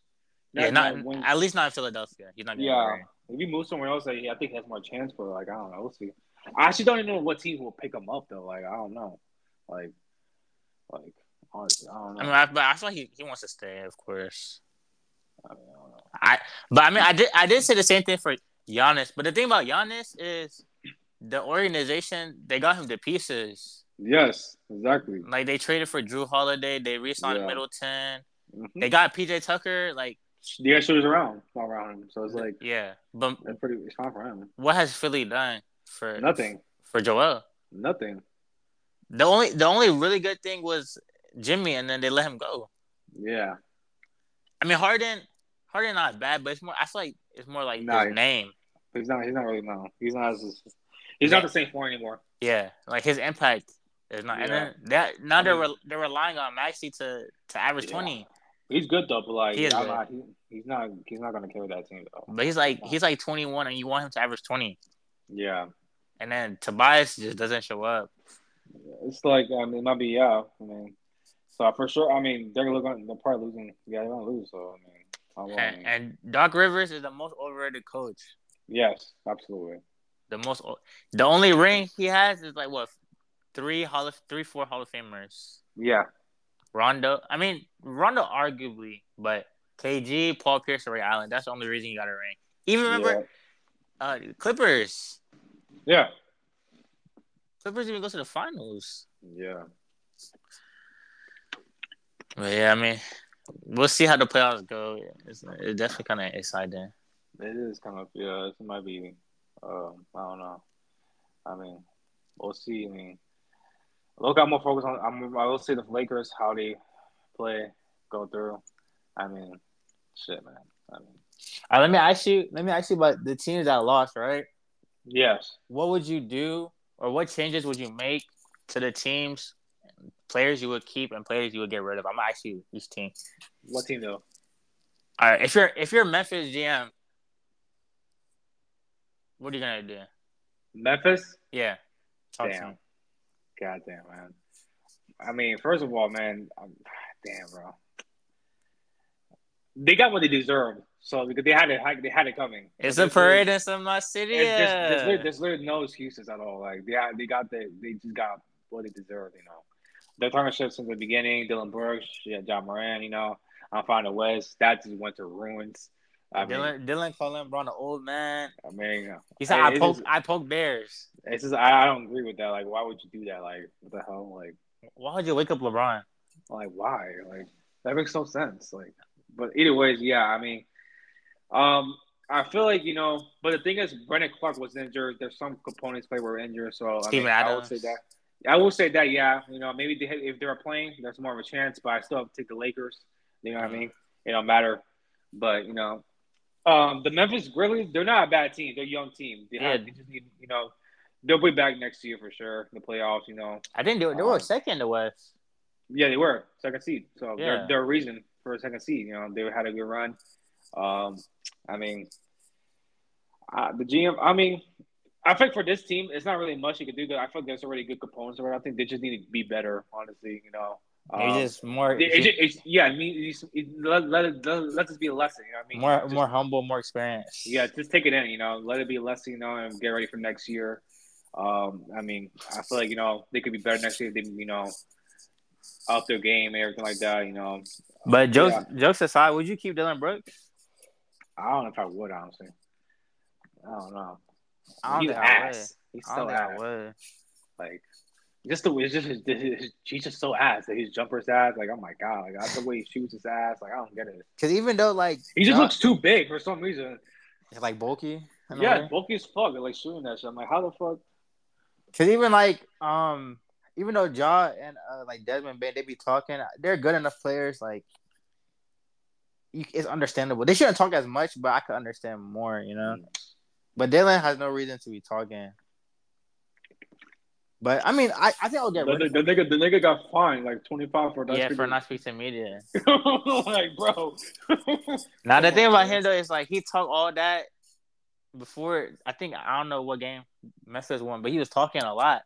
Yeah, not when- at least not in Philadelphia. He's not yeah. ring. If he moves somewhere else, I, I think he has more chance for. Like I don't know. We'll see. I actually don't even know what team will pick him up though. Like I don't know. Like, like honestly, I don't know. I mean, I, but I feel like he, he wants to stay, of course. I, mean, I don't know. I but I mean, I did I did say the same thing for Giannis. But the thing about Giannis is the organization they got him to pieces. Yes, exactly. Like they traded for Jrue Holiday, they re-signed Yeah. Middleton, Mhm. they got PJ Tucker. Like The guy shooters around, all around him. So it's like yeah, but it's pretty. It's fine for him. what has Philly done for Nothing. for Joel? Nothing. The only the only really good thing was Jimmy, and then they let him go. Yeah. I mean, Harden, Harden not bad, but it's more. I feel like it's more like Nah, his name. He's not. He's not really. known. He's not. As, he's Yeah. not the same four anymore. Yeah, like his impact is not. And then that now I they're re- they're relying on Maxey to to average Yeah. twenty, He's good though, but like He is not, he, he's not. He's not gonna carry that team though. but he's like he's like twenty one, and you want him to average twenty, Yeah. and then Tobias just doesn't show up. It's like I mean, it might be yeah. I mean, so for sure. I mean, they're looking. They're probably losing. Yeah, they're gonna lose. So I mean, I will, I And, mean, and Doc Rivers is the most overrated coach. yes, absolutely. The most, the only ring he has is like what three Hall of three four Hall of Famers. Yeah. Rondo. I mean, Rondo arguably, but KG, Paul Pierce, Ray Allen. That's the only reason you got a ring. Even remember uh, Clippers. Yeah. Clippers even go to the finals. Yeah. But yeah, I mean, we'll see how the playoffs go. It's, it's definitely kind of exciting. It is kind of yeah. It might be. Um, I don't know. I mean, we'll see. I mean, look, I'm more focused on. I'm. I will see the Lakers how they play, go through. I mean, shit, man. I mean, All right, let me ask you. Let me ask you about the teams that lost. Right? yes. What would you do, or what changes would you make to the teams? Players you would keep and players you would get rid of. I'm gonna ask you each team. What team though? All right, if you're if you're Memphis GM, What are you gonna do? Memphis. Yeah. Talk Damn. me. God damn, man. I mean, first of all, man, um, damn, bro. They got what they deserved, so because they had it, they had it coming. It's So a parade in some my city. There's, Yeah. literally, there's literally no excuses at all. Like they, had, they got the, they just got what they deserve. You know, their partnership since the beginning. Dillon Brooks, yeah, Ja Morant. You know, I'm finding West. That just went to ruins. I mean, Dillon Dillon calling Brown an old man. I mean, He said, Hey, "I poke is- I poke bears." it's just I, I don't agree with that. Like, why would you do that? Like, what the hell? Like, Why would you wake up LeBron? like why? Like that makes no sense. Like, but either ways, yeah. I mean, um, I feel like you know, but the thing is, Brandon Clarke was injured. There's some components play were injured, so I, mean, I would Adams. say that. I will say that, yeah. You know, maybe they, if they're playing, there's more of a chance. But I still have to take the Lakers. You know what I mean? It don't matter. But you know, um, the Memphis Grizzlies, they're not a bad team. They're a young team. They, have, Yeah. they just need, you know, they'll be back next year for sure. in The playoffs, you know. I didn't do it. They were Um, second the West. Yeah, they were second seed. So Yeah. they're they're a reason for a second seed. You know, they had a good run. Um, I mean, uh, the GM. I mean, I think for this team, it's not really much you could do. I feel like there's already good components it. I think they just need to be better. Honestly, you know. Maybe Um, just more, it, it, it's, yeah, I mean, it's, it, let, let, it, let, let this be a lesson. You know what I mean? more, Just- more humble, more experience. yeah, just take it in, you know, let it be a lesson, you know, and get ready for next year. Um, I mean, I feel like, you know, they could be better next year they, you know, up their game and everything like that, you know. But jokes, Yeah. jokes aside, would you keep Dillon Brooks? I don't know if I would, honestly. I don't know. I don't He's think I would. ass. He's I so don't think I ass. would. Like, just the way, it's just, his, his, he's just so ass. Like, his jumper's ass. Like, oh my God. Like, that's the way he shoots his ass. Like, I don't get it. Because even though like He just looks too big for some reason. like bulky. Yeah, bulky as fuck. Like, shooting that shit. I'm like, how the fuck? Because even like um, even though Ja and uh, like Desmond Bane, they be talking, they're good enough players. Like, you, it's understandable. They shouldn't talk as much, but I could understand more. You know. But Dillon has no reason to be talking. But I mean, I, I think I'll get The, rid the, of the nigga, the nigga got fined like twenty five for that. yeah shit. for not speaking to media. like, bro. Now the Come thing about him though is like he talked all that before. I think I don't know what game Memphis won, but he was talking a lot.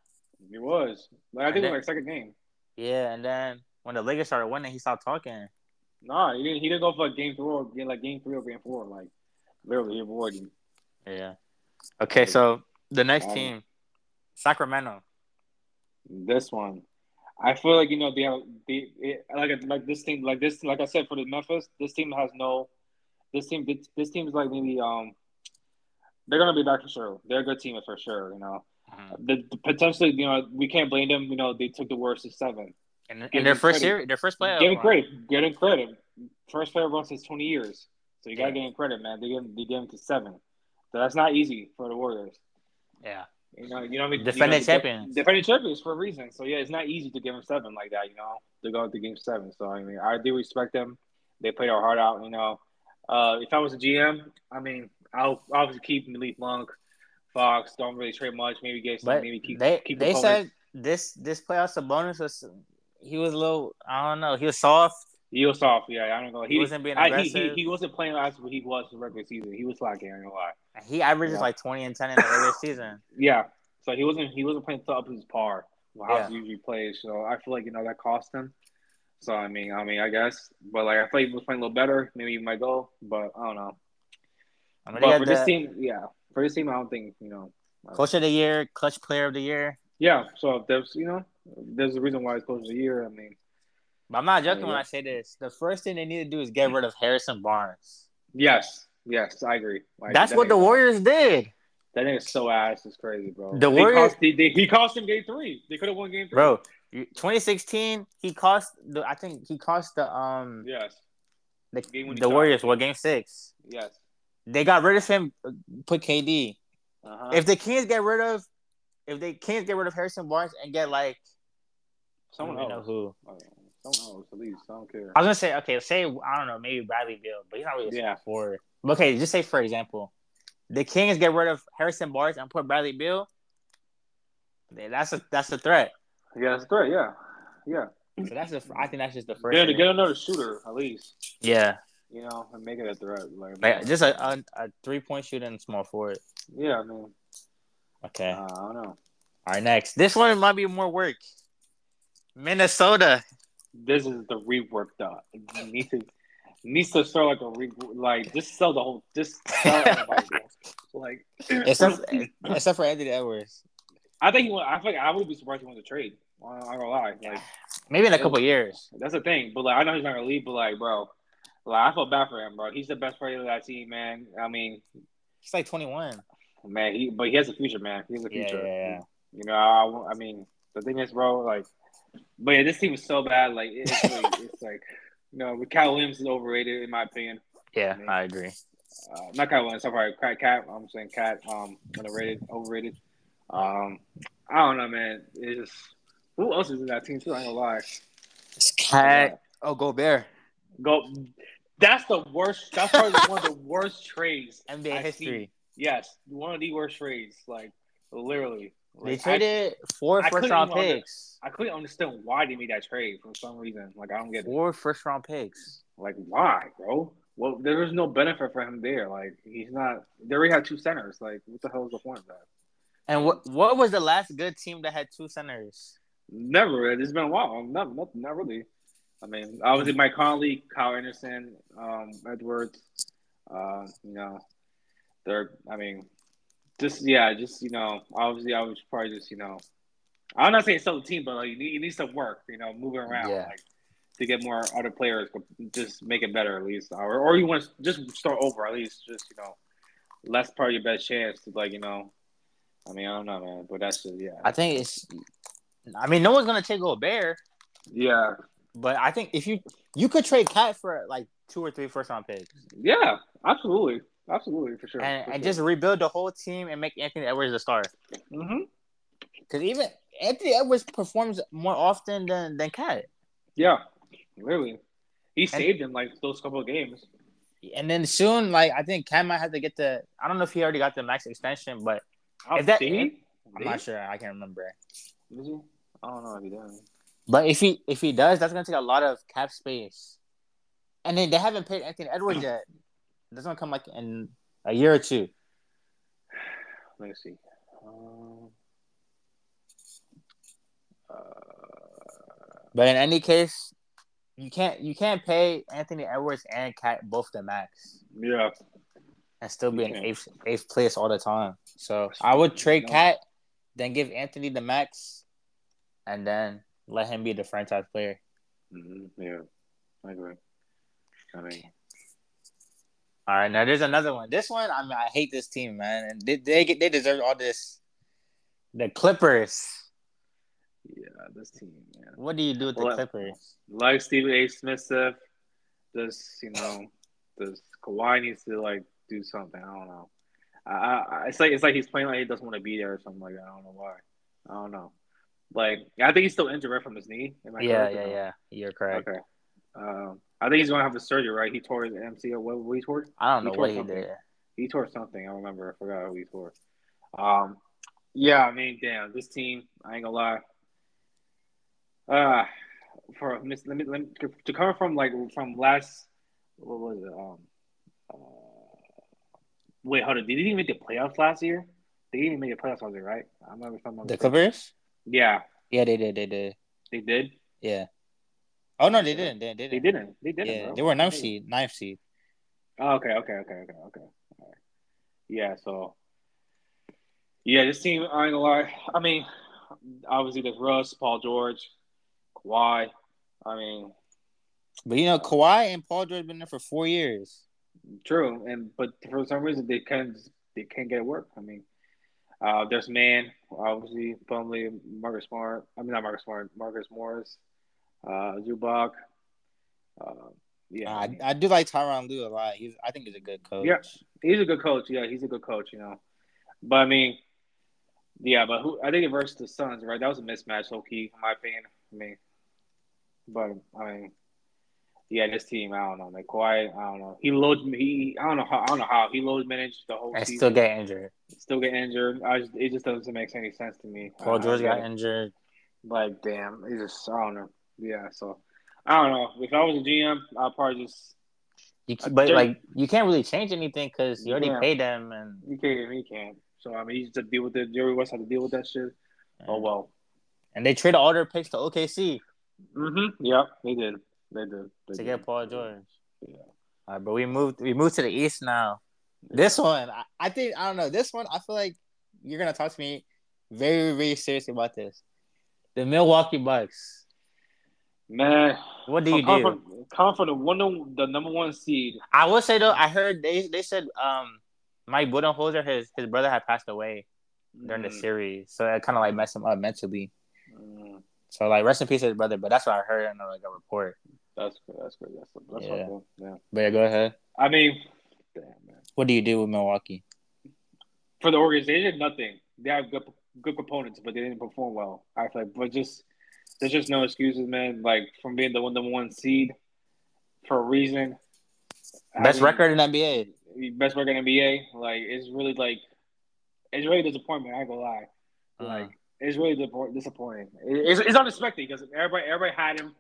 He was. Like, I think And it was like second game. Yeah, and then when the Lakers started winning, he stopped talking. Nah, he didn't. He didn't go for like game three or like game three or game four. Like literally, he avoided. Yeah. Okay, so the next Um, team, Sacramento. This one, I feel like you know they have they it, like like this team like this like I said for the Memphis, this team has no. This team, this, this team is like maybe um, they're gonna be back for sure. They're a good team for sure. You know, the, the potentially you know we can't blame them. You know they took the worst of seven. And in their them first year their first playoff. Run. credit. Get him credit. First player run since twenty years. So you gotta give him credit, man. They give they give him to seven. So that's not easy for the Warriors. Yeah. You know, you know, I mean? Defending you know, champions. Defending champions for a reason. So yeah, it's not easy to give them seven like that. You know, to go to game seven. So I mean, I do respect them. They played their heart out. You know, uh, if I was a GM, I mean, I'll obviously keep Malik Monk, Fox. Don't really trade much. Maybe get some. But maybe keep. they keep they said this this playoff Sabonis was he was a little I don't know he was soft. He was soft. Yeah, I don't know. He wasn't being I, he, he, aggressive. he wasn't playing as he was in the regular season. He was slacking. I ain't gonna lie. He averages Yeah. like twenty and ten in the regular season. Yeah. So he wasn't he wasn't playing to up his par how Yeah. he usually plays. So I feel like you know that cost him. So I mean, I mean, I guess, but like I feel like he was playing a little better. Maybe he might go, but I don't know. I mean, they But got for this the team, yeah, for this team, I don't think you know. Uh, coach of the year, clutch player of the year. Yeah. So if there's you know, there's a reason why it's coach of the year. I mean, But I'm not joking Yeah. when I say this. The first thing they need to do is get rid of Harrison Barnes. yes, yes, I agree. Like, That's that what the Warriors did, That nigga's so ass. It's crazy, bro. The Warriors- cost, they, they, he cost him game three. They could have won game three. bro. 2016, he cost the. I think he cost the um Yes. the, the. Warriors. What game six? Yes. They got rid of him. Put KD. Uh-huh. If the Kings get rid of, if they can't get rid of Harrison Barnes and get like someone I don't else, know who. Uh, someone at least. I don't care. I was gonna say okay, say I don't know, maybe Bradley Beal, but he's not really a Yeah. forward. Okay, just say for example, the Kings get rid of Harrison Barnes and put Bradley Beal. then That's a that's a threat. Yeah, that's great. Yeah, yeah. So that's the I think that's just the first. Yeah, to get another shooter at least. Yeah, you know, and make it a threat. Like, Like just a, a, a three point shooter and small forward. yeah, I mean, Okay. uh, I don't know. All right, next. This one might be more work. Minnesota. This is the rework though. It needs to needs to start like a re like just sell the whole just sell everybody. like Except, except for Anthony Edwards. I think he went, I think I would be surprised he went to trade. I'm not gonna lie. Like Maybe in a couple years. that's the thing. But like I know he's not gonna leave, but like bro, like I feel bad for him, bro. He's the best player of that team, man. I mean, He's like 21. man, he but he has a future, man. He has a Yeah, future. yeah, yeah. You know, I, I mean, the thing is, bro, like, but yeah, this team was so bad. Like, it's, like, it's like, you know, Cal Williams is overrated in my opinion. Yeah, I agree. Uh, not Cal Williams, sorry, Cat. Cat. I'm saying Cat. Um, underrated, overrated. Um, I don't know, man. It's just who else is in that team too? I ain't gonna lie. It's Cat. Oh, Gobert. Go. That's the worst. That's probably one of the worst trades NBA I've history. seen. Yes, one of the worst trades. Like literally. They Like, I- traded four I first round even under- picks. I couldn't understand why they made that trade for some reason. Like I don't get it. Four first round picks. Like why, bro? Well, there was no benefit for him there. Like he's not. They already had two centers. Like what the hell is the point of that? And what what was the last good team that had two centers? Never. It's been a while. Not, not, not really. I mean, obviously Mike Conley, Kyle Anderson, um, Edwards. Uh, you know, they're. I mean, just yeah, just you know, obviously I was probably just you know, I'm not saying sell the team, but like you need, you need some work. You know, moving around Yeah. like to get more other players, just make it better at least, or or you want to just start over at least, just you know, less part of your best chance to like you know. I mean, I don't know, man, but that's just yeah, I think it's. I mean, no one's gonna take Gobert, yeah, but I think if you you could trade Cat for like two or three first round picks, yeah, absolutely, absolutely for sure, and for and sure. just rebuild the whole team and make Anthony Edwards a star. hmm Because even Anthony Edwards performs more often than than Cat. Yeah, really. He saved him like those couple of games. And then soon, like I think Cat might have to get the. I don't know if he already got the max extension, but Oh, If that- he? I'm not sure. I can't remember. Did he? I don't know if he does. But if he if he does, that's gonna take a lot of cap space. And then they haven't paid Anthony Edwards yet. That's gonna come like in a year or two. Let me see. Um, uh, But in any case, you can't you can't pay Anthony Edwards and Cat both the max yeah, and still be in eighth eighth place all the time. So I would trade Cat, then give Anthony the max, and then let him be the franchise player. hmm yeah, I agree. I mean, All right, now there's another one. This one, I mean, I hate this team, man, and they they get they deserve all this. The Clippers. yeah, this team, man. What do you do with the Clippers? Like Stephen A. Smith said, this, you know, this Kawhi needs to like do something. I don't know. I, I, it's like it's like he's playing like he doesn't want to be there or something like that. I don't know why. I don't know. Like I think he's still injured right from his knee. Yeah, correct yeah, yeah. You're correct. Okay. Um, I think he's gonna have a surgery, right? He tore his MCL. What, what he tore? I don't He know tore what he something. did. He tore something. I don't remember. I forgot what he tore. Um, yeah. I mean, damn, this team. I ain't gonna lie. Uh for miss. Let me, let me to come from like from last. What was it? Um. Uh, wait, hold on. Did they even make the playoffs last year? They didn't even make the playoffs last year, right? I remember something. The Clippers? Yeah, Yeah, they did. They did. they did. Yeah. Oh no, they didn't. They didn't. They didn't. They didn't. Yeah, bro. they were ninth seed. Ninth seed. Oh, okay, okay, okay, okay, okay. Right. Yeah, so yeah, this team, I ain't gonna lie. I mean, obviously there's Russ, Paul George, Kawhi. I mean, But you know, Kawhi and Paul George have been there for four years. true, and but for some reason they can't they can't get it work. I mean, uh, there's man, obviously, probably Marcus Smart. I mean, not Marcus Smart, Marcus Morris, uh, Zubac. Uh, yeah, I I, do like Tyronn Lue a lot. He's I think he's a good coach. Yeah. He's a good coach. Yeah, he's a good coach. You know, but I mean, yeah, but who? I think it versus the Suns, right? That was a mismatch, low key, in my opinion. I mean, but I mean, yeah, this team, I don't know, man. Kawhi, I don't know. He loads. He, I don't know how. I don't know how he loads managed the whole And season. still get injured. still get injured. I just, it just doesn't make any sense to me. Paul George I got get injured. Like, damn, it's just I don't know. Yeah, so I don't know. If I was a GM, I'd probably just You but like you can't really change anything because you You already can't. paid them, and you can't. He can't. So I mean, you just deal with it. Jerry West had to deal with that shit. Oh well. and they traded all their picks to OKC Mm-hmm. Yep. They did. They did. They to did. get Paul George. Yeah. All right, but we moved. We moved to the East now. This one, I, I think I don't know. This one, I feel like you're gonna talk to me very, very seriously about this. The Milwaukee Bucks. Man. What do you come do? From the one, the number one seed. I will say though, I heard they they said um Mike Budenholzer, his his brother had passed away during the Mm, series, so it kind of like messed him up mentally. mm, So like rest in peace to his brother, but that's what I heard in like a report. that's good. That's good. That's that's Yeah. cool. Yeah. But yeah, go ahead. I mean, damn man. What do you do with Milwaukee? For the organization, nothing. They have good good components, but they didn't perform well. I feel like, but just there's just no excuses, man. Like from being the one number one seed for a reason. Best Having- record in NBA. best record in NBA. Like it's really like it's really disappointment. I ain't gonna lie. Uh-huh. Like it's really disappoint- disappointing. It's, it's unexpected because everybody everybody had him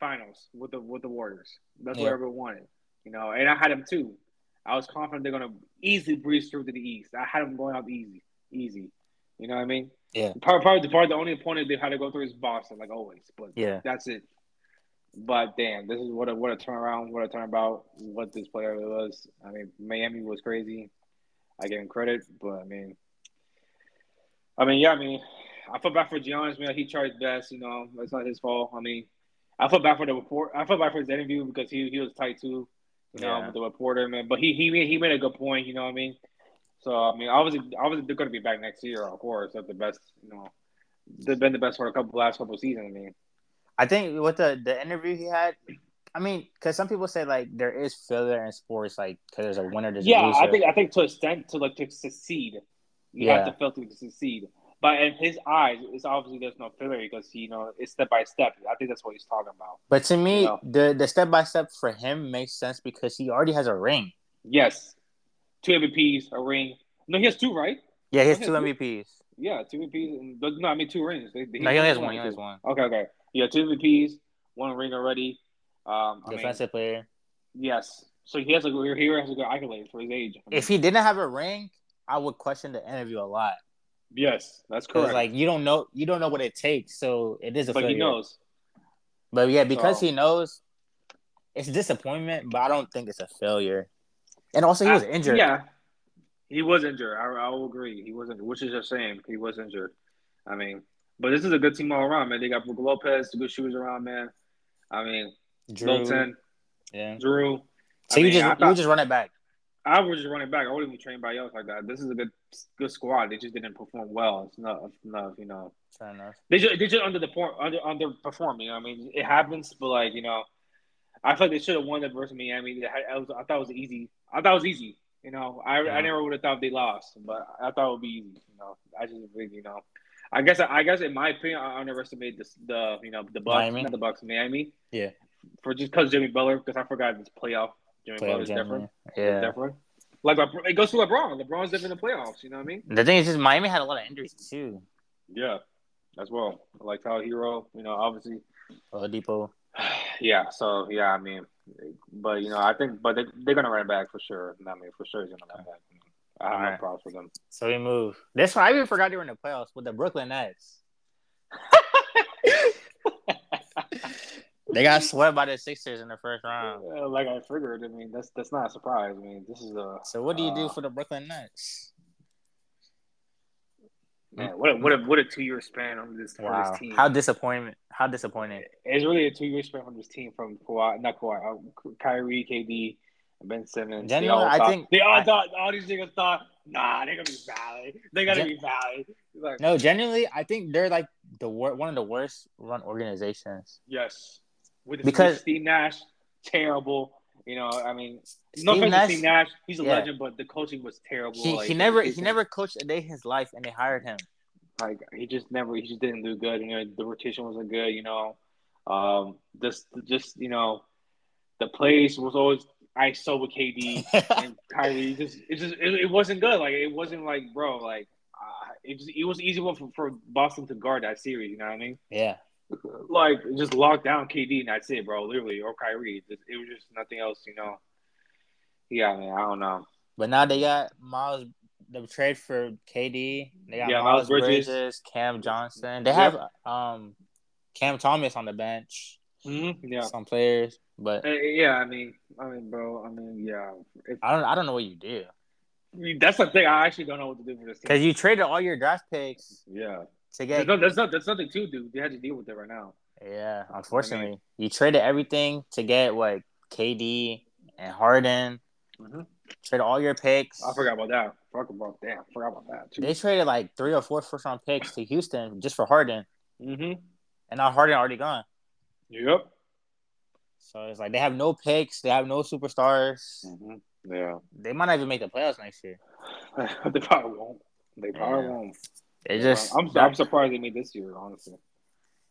finals with the with the Warriors. That's Yeah. what everyone wanted, you know. And I had him too. I was confident they're gonna easily breeze through to the East. I had them going out easy, easy. You know what I mean? Yeah. Probably, probably, probably the only opponent they've had to go through is Boston, like always. But Yeah. that's it. But damn, this is what a what a turnaround, what a turnabout, what this player was. I mean, Miami was crazy. I give him credit, but I mean, I mean, yeah, I mean, I feel bad for Giannis, man. He tried best, you know. It's not his fault. I mean, I feel bad for the report. I feel bad for his interview because he he was tight too, you know, Yeah. with the reporter, man. But he he made he made a good point, you know what I mean. So I mean, obviously, obviously they're going to be back next year, of course. That's the best, you know. They've been the best for a couple last couple seasons. I mean, I think with the the interview he had, I mean, because some people say like there is failure in sports, like because there's a winner, there's a yeah, loser. I think I think to extent to like to succeed, you Yeah. have to fail to succeed. But in his eyes, it's obviously there's no failure because you know it's step by step. I think that's what he's talking about. But to me, No. the the step by step for him makes sense because he already has a ring. Yes, two MVPs, a ring. No, he has two, right? Yeah, he has Okay, two good. MVPs. Yeah, two MVPs. And, but no, I mean two rings. They, No, he only has two. one. He only has one. Okay, okay. Yeah, two MVPs, one ring already. Um, I mean, Defensive player. yes. So he has a he has a good accolade for his age. I mean, If he didn't have a ring, I would question the interview a lot. yes, that's Because correct. like you don't know, you don't know what it takes, so it is a but failure. he knows. But yeah, because So- he knows, it's disappointment. But I don't think it's a failure. And also, he was Uh, injured. Yeah, he was injured. I, I will agree. He wasn't, which is a shame. He was injured. I mean, but this is a good team all around, man. They got Brook Lopez, good shooters around, man. I mean, Drew. Milton, Yeah. Drew. So I you mean, just I you just run it back. I was just running back. I wouldn't even train by else like that. This is a good good squad. They just didn't perform well. It's not enough, you know. Fair enough. They just they just under the under underperforming. You know? I mean, it happens, but like you know, I feel like they should have won that versus Miami. They I, was, I thought it was easy. I thought it was easy. You know, I Yeah. I never would have thought they lost, but I thought it would be easy. You know, I just think you know. I guess I guess in my opinion, I underestimated this, the you know the Bucks, Miami? not the Bucks, Miami. Yeah. For just because Jimmy Butler, because I forgot this playoff. Jimmy Playoff Butler's generally. different. Yeah. Different. Like it goes to LeBron. LeBron's different in the playoffs. You know what I mean? The thing is, just Miami had a lot of injuries too. Yeah, as well. Like Tyler Herro, you know, obviously. Oladipo. Yeah. So yeah, I mean, but you know, I think, but they, they're gonna run it back for sure. I mean, for sure, he's gonna run it back. I have no problems with them. So we move. This one I even forgot they were in the playoffs with the Brooklyn Nets. They got swept by the Sixers in the first round. Uh, like I figured. I mean, that's that's not a surprise. I mean, this is a So what do you do Uh, for the Brooklyn Nets? Man. What a what a what a two year span on this Wow. this team. How disappointing! How disappointing! it's really a two year span from this team from Kawhi, not Kawhi, uh, Kyrie, KD, Ben Simmons. They Genuinely, all I thought- think- they all I- thought all these niggas thought, nah, they're gonna be valid. They gotta Gen- be valid. Like, No, genuinely, I think they're like the wor- one of the worst run organizations. yes, with, Because- Steve Nash, terrible. You know, I mean, no Steve Nash- to Steve Nash, he's a yeah. legend, but the coaching was terrible. He, like, he never he never coached a day in his life, and they hired him. like he just never he just didn't do good. You know, the rotation wasn't good. You know, um, just just you know, the place was always ISO with KD and Kyrie. Just it just it, it wasn't good. Like it wasn't like bro like. Uh, it, just, it was easy one for, for Boston to guard that series. You know what I mean? yeah, Like just lock down KD and that's it, bro. Literally, or Kyrie. It was just nothing else. You know. Yeah, man, I don't know. But now they got Miles. The trade for KD. They got Yeah, Miles, Bridges. Bridges. Cam Johnson. They Yep. have um Cam Thomas on the bench. Mm-hmm. Yeah, Some players, but yeah. I mean, I mean, bro. I mean, yeah. I don't. I don't know what you do that's the thing. I actually don't know what to do for this. Because you traded all your draft picks Yeah, to there's, get. no, there's, no, there's nothing to do. They had to deal with it right now. Yeah, unfortunately, you traded everything to get what KD and Harden. Mm-hmm. Traded all your picks. I forgot about that. Fuck about that. I forgot about that too. They traded like three or four first round picks to Houston just for Harden, Mm-hmm. and now Harden already gone. Yep. So it's like they have no picks, they have no superstars. Mm-hmm. Yeah. They might not even make the playoffs next year. they probably won't. They probably Yeah. won't. They just, I'm, I'm surprised they made this year. Honestly.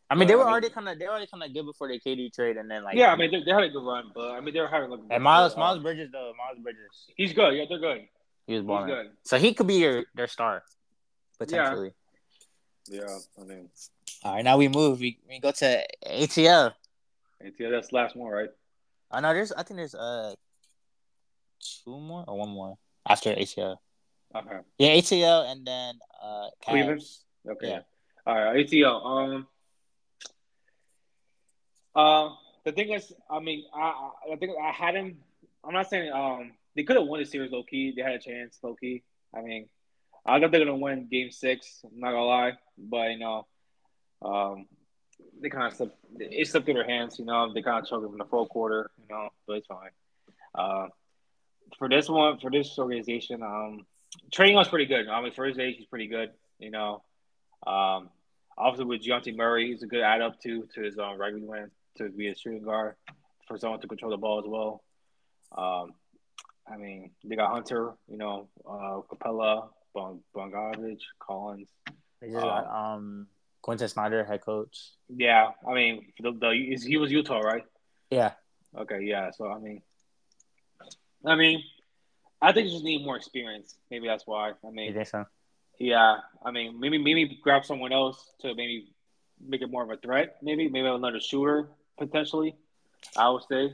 I mean, they were already kind of, they were already kind of good before the KD trade, and then like, yeah, I mean they, they had a good run, but I mean they were having like. and Miles, uh, Miles Bridges though, Miles Bridges, He's good. Yeah, they're good. he was balling. good. So he could be your their star potentially. Yeah, I mean, All right, now we move. We, we go to ATL. ATL that's last one, right? I know there's, I think there's uh two more or one more after ATL. Okay. Yeah, ATL and then uh Cleveland? Okay. Yeah. All right. ATL. Um. Uh, the thing is, I mean, I I think I had him. I'm not saying um they could have won the series low key. They had a chance low key. I mean, I thought they're gonna win Game Six. I'm not gonna lie, but you know, um, they kind of slipped. It slipped through their hands. You know, they kind of choked in the full quarter. You know, but it's fine. Uh, for this one, for this organization, um, Trae Young's pretty good. I mean, for his age, he's pretty good. You know, um, obviously with Dejounte Murray, he's a good add up to to his um, regular man to be a shooting guard for someone to control the ball as well. Um, I mean, they got Hunter, you know, uh, Capela, Bon- Bogdanovic, Collins. They just got um Quentin Snyder, head coach. Yeah, I mean, the, the he was Utah, right? Yeah, Okay, yeah. So I mean, I mean, I think you just need more experience. Maybe that's why. I mean, you think so? yeah. I mean, maybe maybe grab someone else to maybe make it more of a threat. Maybe maybe another shooter potentially. I would say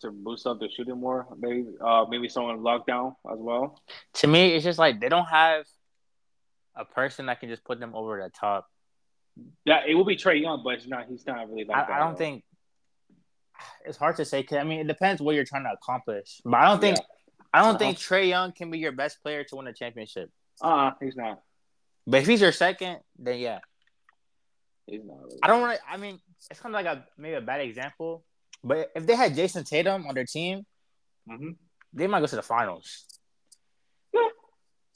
to boost up the shooting more. Maybe uh maybe someone lockdown as well. To me, it's just like they don't have a person that can just put them over the top. Yeah, it will be Trae Young, but it's not. He's not really like that. I, I don't though. think it's hard to say. 'cause, I mean, it depends what you're trying to accomplish. But I don't think I don't Uh-huh. think Trae Young can be your best player to win a championship. Uh, he's not. But if he's your second, then yeah. He's not. Really. I don't really. I mean, it's kind of like a maybe a bad example. But if they had Jayson Tatum on their team, Mm-hmm. they might go to the finals. Yeah,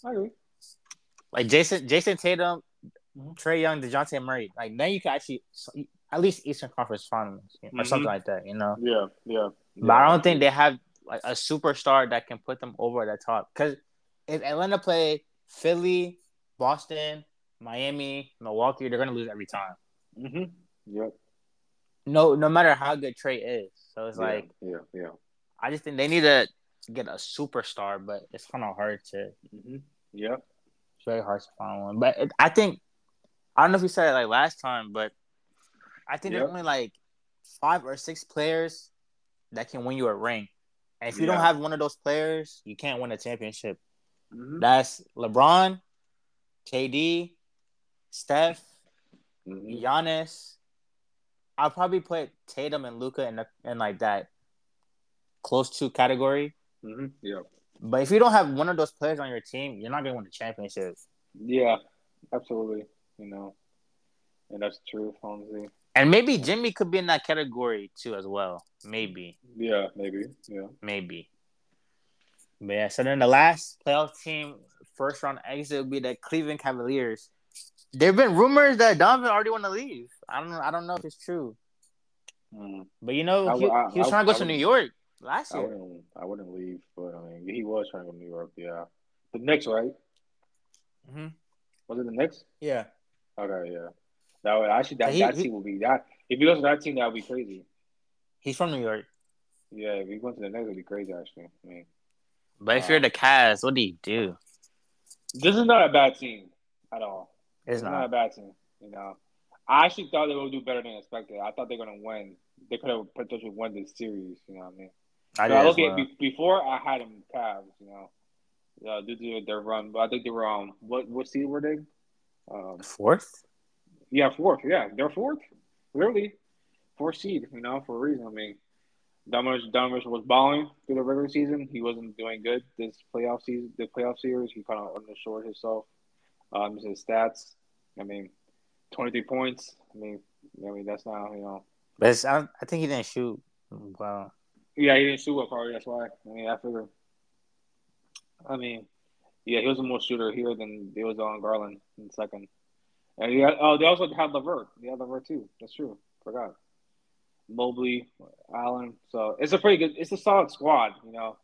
I agree. Like Jayson, Jayson Tatum, Mhm. Trae Young, Dejounte Murray. Like then you can actually at least Eastern Conference Finals or Mhm. something like that. You know. Yeah, yeah. But I don't think they have like a superstar that can put them over the top. Because if Atlanta play Philly, Boston, Miami, Milwaukee, they're gonna lose every time. Mm-hmm. Yep. No, no matter how good Trae is. So it's like yeah, yeah. I just think they need to get a superstar, but it's kind of hard to. Mm-hmm. Yep. It's very hard to find one. But it, I think I don't know if we said it like last time, but I think Yep. there's only like five or six players that can win you a ring. And if you don't have one of those players, you can't win a championship. Mm-hmm. That's LeBron, KD, Steph, Mm-hmm. Giannis. I'll probably put Tatum and Luka in the, in like that close to category. Mm-hmm. Yeah. But if you don't have one of those players on your team, you're not gonna win the championship. Yeah. Absolutely. You know, and that's true, honestly. And maybe Jimmy could be in that category too as well. Maybe, Yeah, maybe. Yeah. maybe. But yeah, so then the last playoff team, first round exit would be the Cleveland Cavaliers. There have been rumors that Donovan already want to leave. I don't know. I don't know if it's true. Mm. But you know, I he, I- he was I- trying to go to New York last I year. wouldn't. I wouldn't leave, but I mean, he was trying to go to New York. Yeah. The Knicks, right? Mm-hmm. Was it the Knicks? Yeah. Okay, yeah. That would actually that, He- that team would be that. If he goes to that team, that would be crazy. He's from New York. Yeah, if he went to the Knicks, it would be crazy. Actually, I mean, But if you're the Cavs, what do you do? this is not a bad team at all. It's It's not, not. a bad team. You know, I actually thought they would do better than expected. I thought they're gonna win. They could have potentially won this series. You know what I mean? I, So I did look as at be- before I had them Cavs, you know, uh, due to their run, but I think they were um what what seed were they? Um, fourth. Yeah, fourth. Yeah, they're fourth. Literally, fourth seed. You know, for a reason. I mean, Dominic's Dominic's was balling through the regular season. He wasn't doing good this playoff season. The playoff series, he kind of undershort himself. Um, his stats. I mean, twenty three points. I mean, I mean that's not you know. But I, I think he didn't shoot well. Yeah, he didn't shoot well, probably. That's why. I mean, I figure. I mean, yeah, he was a more shooter here than it was on Garland in second. And yeah, oh, they also had Levert. They had Levert too. That's true. Forgot. Mobley, Allen. So it's a pretty good. It's a solid squad, you know.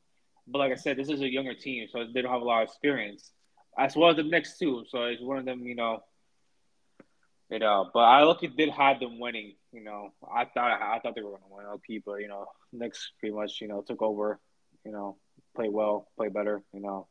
But like I said, this is a younger team, so they don't have a lot of experience, as well as the next two. So it's one of them, you know. You uh, know, but I look at did have them winning. You know, I thought I thought they were going to win LP, but you know, Knicks pretty much you know took over. You know, play well, play better. You know,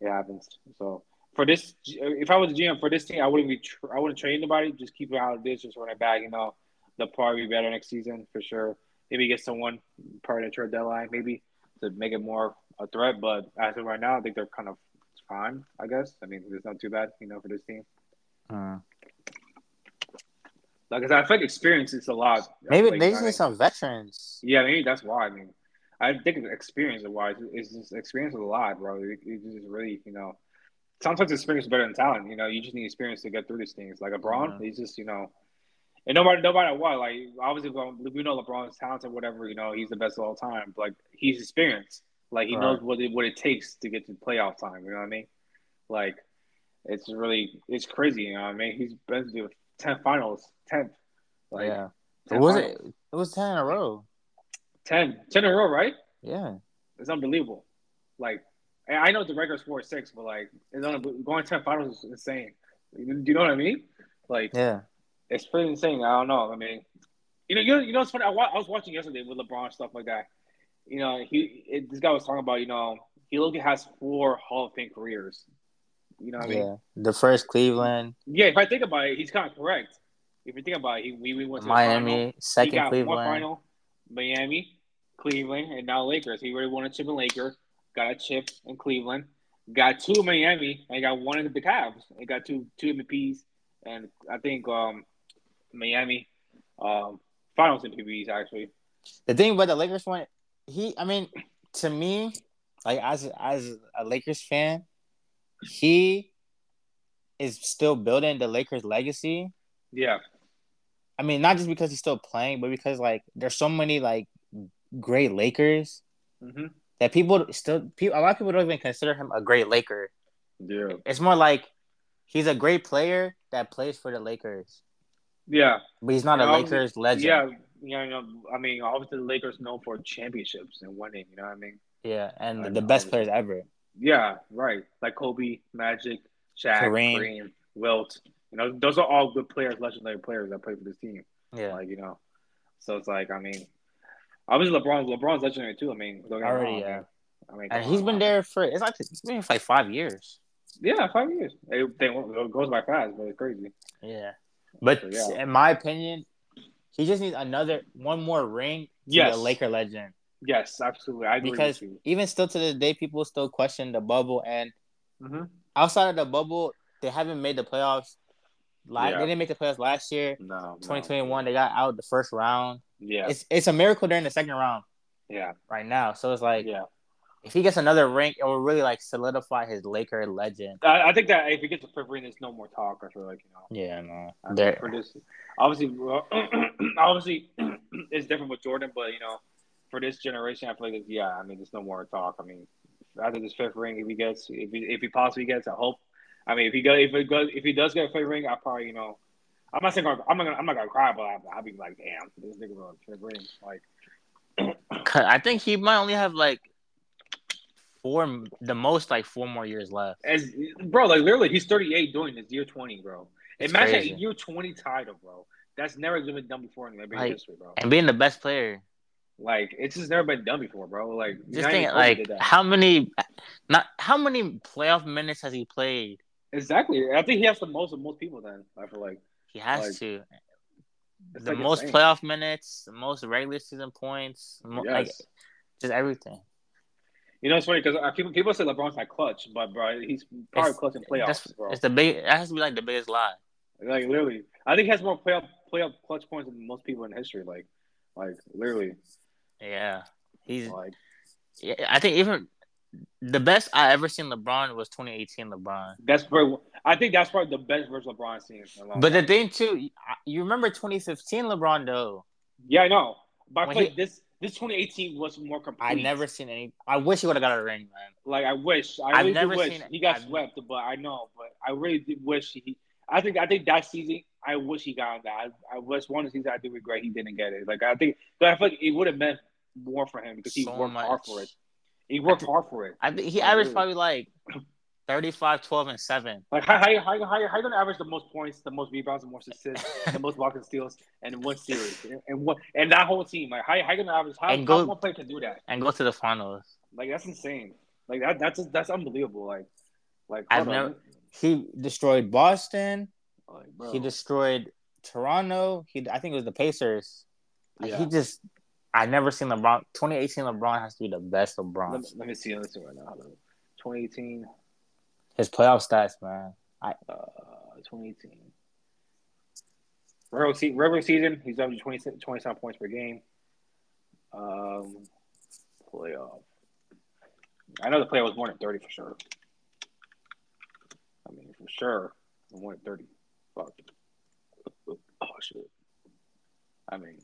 it happens. So for this, if I was a GM for this team, I wouldn't be. Tr- I wouldn't train anybody. Just keep it out of this. Just run it back. You know, they'll probably be better next season for sure. Maybe get someone prior to trade deadline, maybe to make it more a threat. But as of right now, I think they're kind of fine. I guess. I mean, it's not too bad. You know, for this team. Mm. Like I said, I feel like experience is a lot. I Maybe like they just need some veterans. Yeah, maybe that's why. I mean, I think experience wise, it's just experience is a lot, bro. It, it just really, you know, sometimes experience is better than talent. You know, you just need experience to get through these things. Like LeBron, Mhm. he's just, you know, and nobody, no matter what, like obviously we know LeBron's talented, whatever. You know, he's the best of all time. But like he's experienced. Like he Right. knows what it, what it takes to get to playoff time. You know what I mean? Like it's really it's crazy. You know what I mean? He's been to ten finals, tenth. Like, yeah. 10 was finals. it? It was ten in a row. 10, 10 in a row, right? Yeah. It's unbelievable. Like, and I know the record score is six, but like, going ten finals is insane. Do you know what I mean? Like, Yeah. it's pretty insane. I don't know. I mean, you know, you know, you know, it's funny. I, wa- I was watching yesterday with LeBron and stuff like that. You know, he it, this guy was talking about. You know, he look has four Hall of Fame careers. You know what I mean? yeah. The first Cleveland, Yeah. If I think about it, he's kind of correct. If you think about it, he, we, we went to final. Miami, He second Cleveland. final, Miami, Cleveland, and now Lakers. He already won a chip in Lakers, got a chip in Cleveland, got two in Miami, and got one in the Cavs. He got two two MVPs, and I think um, Miami um, Finals MVPs actually. The thing about the Lakers one, he, I mean, to me, like as as a Lakers fan, he is still building the Lakers legacy. Yeah, I mean, not just because he's still playing, but because like there's so many like great Lakers hmm that people still people a lot of people don't even consider him a great Laker. yeah, It's more like he's a great player that plays for the Lakers, yeah, but he's not Yeah, a Lakers legend. yeah. Yeah, you know, I mean, obviously the Lakers known for championships and winning. You know what I mean? Yeah, and I the best obviously. players ever. Yeah, right. Like Kobe, Magic, Shaq, Kareem. Kareem, Wilt. You know, those are all good players, legendary players that play for this team. Yeah, Like, you know, so it's like, I mean, obviously LeBron's LeBron's legendary too. I mean, Already, yeah. I mean, and he's on. been there for it's like it's been for like five years. Yeah, five years. It, they, it goes by fast, but it's crazy. Yeah, but So, yeah. in my opinion, he just needs another one more ring to Yes. be a Laker legend. Yes, absolutely. I agree Because with you. even still to this day, people still question the bubble, and Mm-hmm. outside of the bubble, they haven't made the playoffs. La- Yeah. They didn't make the playoffs last year. No, no. 2021, they got out the first round. Yeah, It's it's a miracle in the second round yeah, right now. So it's like yeah. if he gets another ring, it will really like solidify his Laker legend. I, I think that if he gets a fifth ring, there's no more talk. I feel like you know. Yeah, no, I mean, for this, obviously, well, obviously, it's different with Jordan, but you know, for this generation, I feel like yeah. I mean, there's no more talk. I mean, after this fifth ring, if he gets, if he, if he possibly gets, I hope. I mean, if he goes, if it goes, if he does get a fifth ring, I probably, you know, I'm not saying I'm not gonna, I'm not gonna cry, but I'll, I'll be like, damn, this nigga fifth ring. Like, I think he might only have like four, the most like four more years left. as bro, like literally, he's 38 doing this year 20, bro. It's Imagine crazy. a year 20 title, bro. That's never been done before in NBA Like, history, bro. And being the best player, Like, it's just never been done before, bro. Like, just think like how many, not how many playoff minutes has he played? Exactly. I think he has the most of most people. Then I feel like He has Like, to. The like most playoff minutes, the most regular season points. Mo- Like just everything. You know, it's funny because uh, people people say LeBron's not clutch, but bro, he's probably It's- clutch in playoffs, That's bro. it's the big. That has to be like the biggest lie. Like literally, I think he has more playoff playoff clutch points than most people in history. Like, like literally, Yeah, he's. like Yeah, I think even the best I ever seen LeBron was 2018 LeBron. that's very. I think that's probably the best version of LeBron seen. In a long But the thing too, you remember 2015 LeBron though. yeah, I know. But I feel like this this 2018 was more complete. I never seen any. I wish he would have got a ring, man. like. I wish. I I've really never wish seen- he got I've- swept. But I know. But I really did wish he. I think. I think that season. I wish he got that. I, I wish one season. I do regret he didn't get it. Like I think. But I feel like it would have meant more for him because he So worked hard for it. He worked hard for it. I think he averaged probably like 35, 12, and seven. Like how how how, how, how you gonna average the most points, the most rebounds, the most assists, the most blocks and steals, and in one series, and what and that whole team, like how how you gonna average? How, And how one player can do that? and go to the finals. Like that's insane. Like that that's that's unbelievable. Like like I've never- He destroyed Boston. Like. He destroyed Toronto. He I think it was the Pacers. Yeah. He just I never seen LeBron. 2018 LeBron has to be the best LeBron. let, me, let me see. Let me see right now. 2018, His playoff stats, man. I uh, 2018. Regular, se- regular season, he's averaging 20, 27 points per game. Um, playoff. I know the player was more than 30 for sure. I mean, for sure, more than 30. Fuck. Oh, shit. I mean,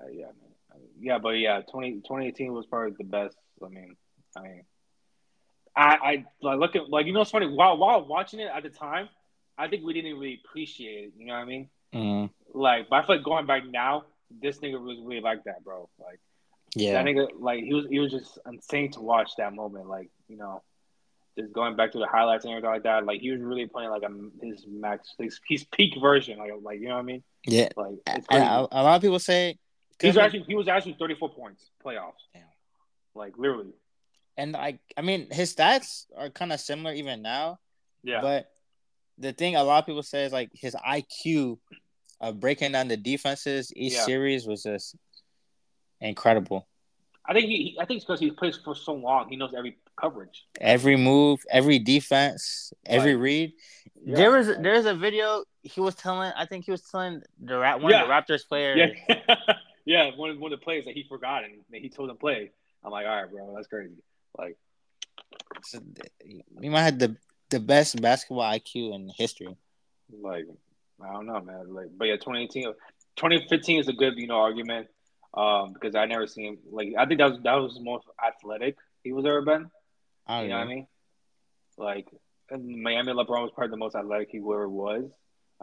uh, yeah, man. I yeah, but yeah, 20, 2018 was probably the best. I mean, I mean, I, I like look at like you know it's funny while while watching it at the time, I think we didn't really appreciate it. You know what I mean? Mm, Like, but I feel like going back now, this nigga was really like that, bro. Like yeah. that nigga, like he was he was just insane to watch that moment. Like you know, just going back to the highlights and everything like that. Like he was really playing like a his max, his, his peak version. Like like you know what I mean? Yeah. Like And a, a lot of people say He was Kevin- actually he was actually thirty four points playoffs. Damn. Like literally. and like I mean his stats are kind of similar even now. Yeah. But the thing a lot of people say is like his IQ of breaking down the defenses each Yeah. series was just incredible. I think he, he I think it's because he plays for so long. He knows every coverage. Every move, every defense, every Right. read. Yeah. There was there's a video he was telling. I think he was telling the Ra- one of the Raptors players. Yeah, yeah. One of one of the plays that he forgot and he told him play. I'm like, all right, bro, that's crazy. Like, So, he might have the the best basketball IQ in history. like I don't know, man. Like, but yeah, 2018, 2015 is a good, you know, argument. Um, because I never seen him like I think that was that was the most athletic he was ever been. I don't You know what I mean? Like Miami, LeBron was probably the most athletic he ever was.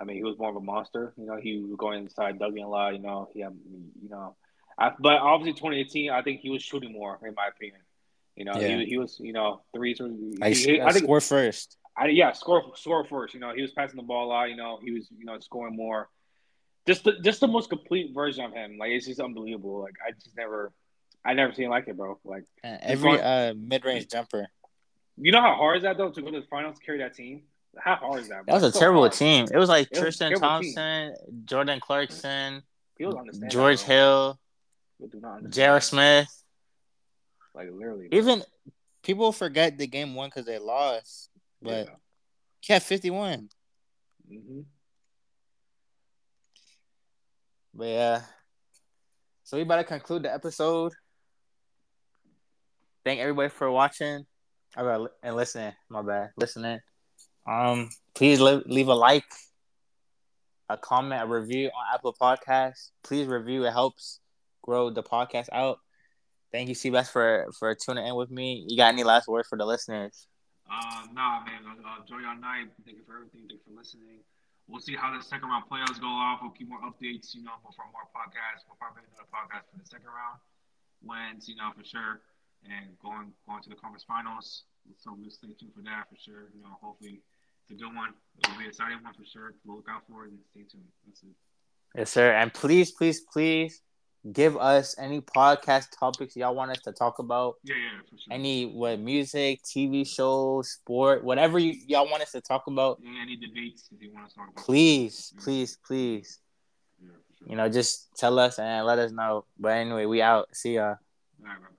I mean, he was more of a monster. You know, he was going inside, dugging a lot. You know, he had, you know, I, but obviously 2018, I think he was shooting more, in my opinion. You know, Yeah. he, he was, you know, threes. Were, Like he- I think, score first. I, yeah, score, score first. You know, he was passing the ball a lot. You know, he was, you know, scoring more. Just the, just the most complete version of him. Like it's just unbelievable. Like I just never, I never seen like it, bro. Like every uh, mid range jumper. you know how hard is that though to go to the finals, carry that team? How hard is that? That was a so terrible hard. team. It was like It was Tristan team. Thompson, Jordan Clarkson, George. Hill, People do not understand. J.R. Smith. Like literally. bro. Even people forget the game one because they lost, but he had 51. yeah. hmm But yeah. So we about to conclude the episode. Thank everybody for watching. I got and listening. My bad, listening. Um, please leave, leave a like, a comment, a review on Apple Podcasts. Please review. It helps grow the podcast out. Thank you, Seabass, for for tuning in with me. You got any last words for the listeners? Uh, nah, man. Uh, enjoy your night. Thank you for everything. Thank you for listening. We'll see how the second round playoffs go off. We'll keep more updates, you know, for more podcasts. We'll probably another podcast for the second round wins, you know, for sure. And going going to the conference finals. So we'll stay tuned for that for sure. You know, hopefully a good one. It'll be an exciting one for sure. We'll look out for it and stay tuned. That's it. Yes, sir. And please, please, please give us any podcast topics y'all want us to talk about. Yeah, yeah, for sure. any what music, TV shows, sport, whatever you y'all want us to talk about, Yeah, any debates if you want to talk about. please, Yeah. please, please, Yeah, for sure. you know, just tell us and let us know. But anyway, we out. See ya. All right, bro.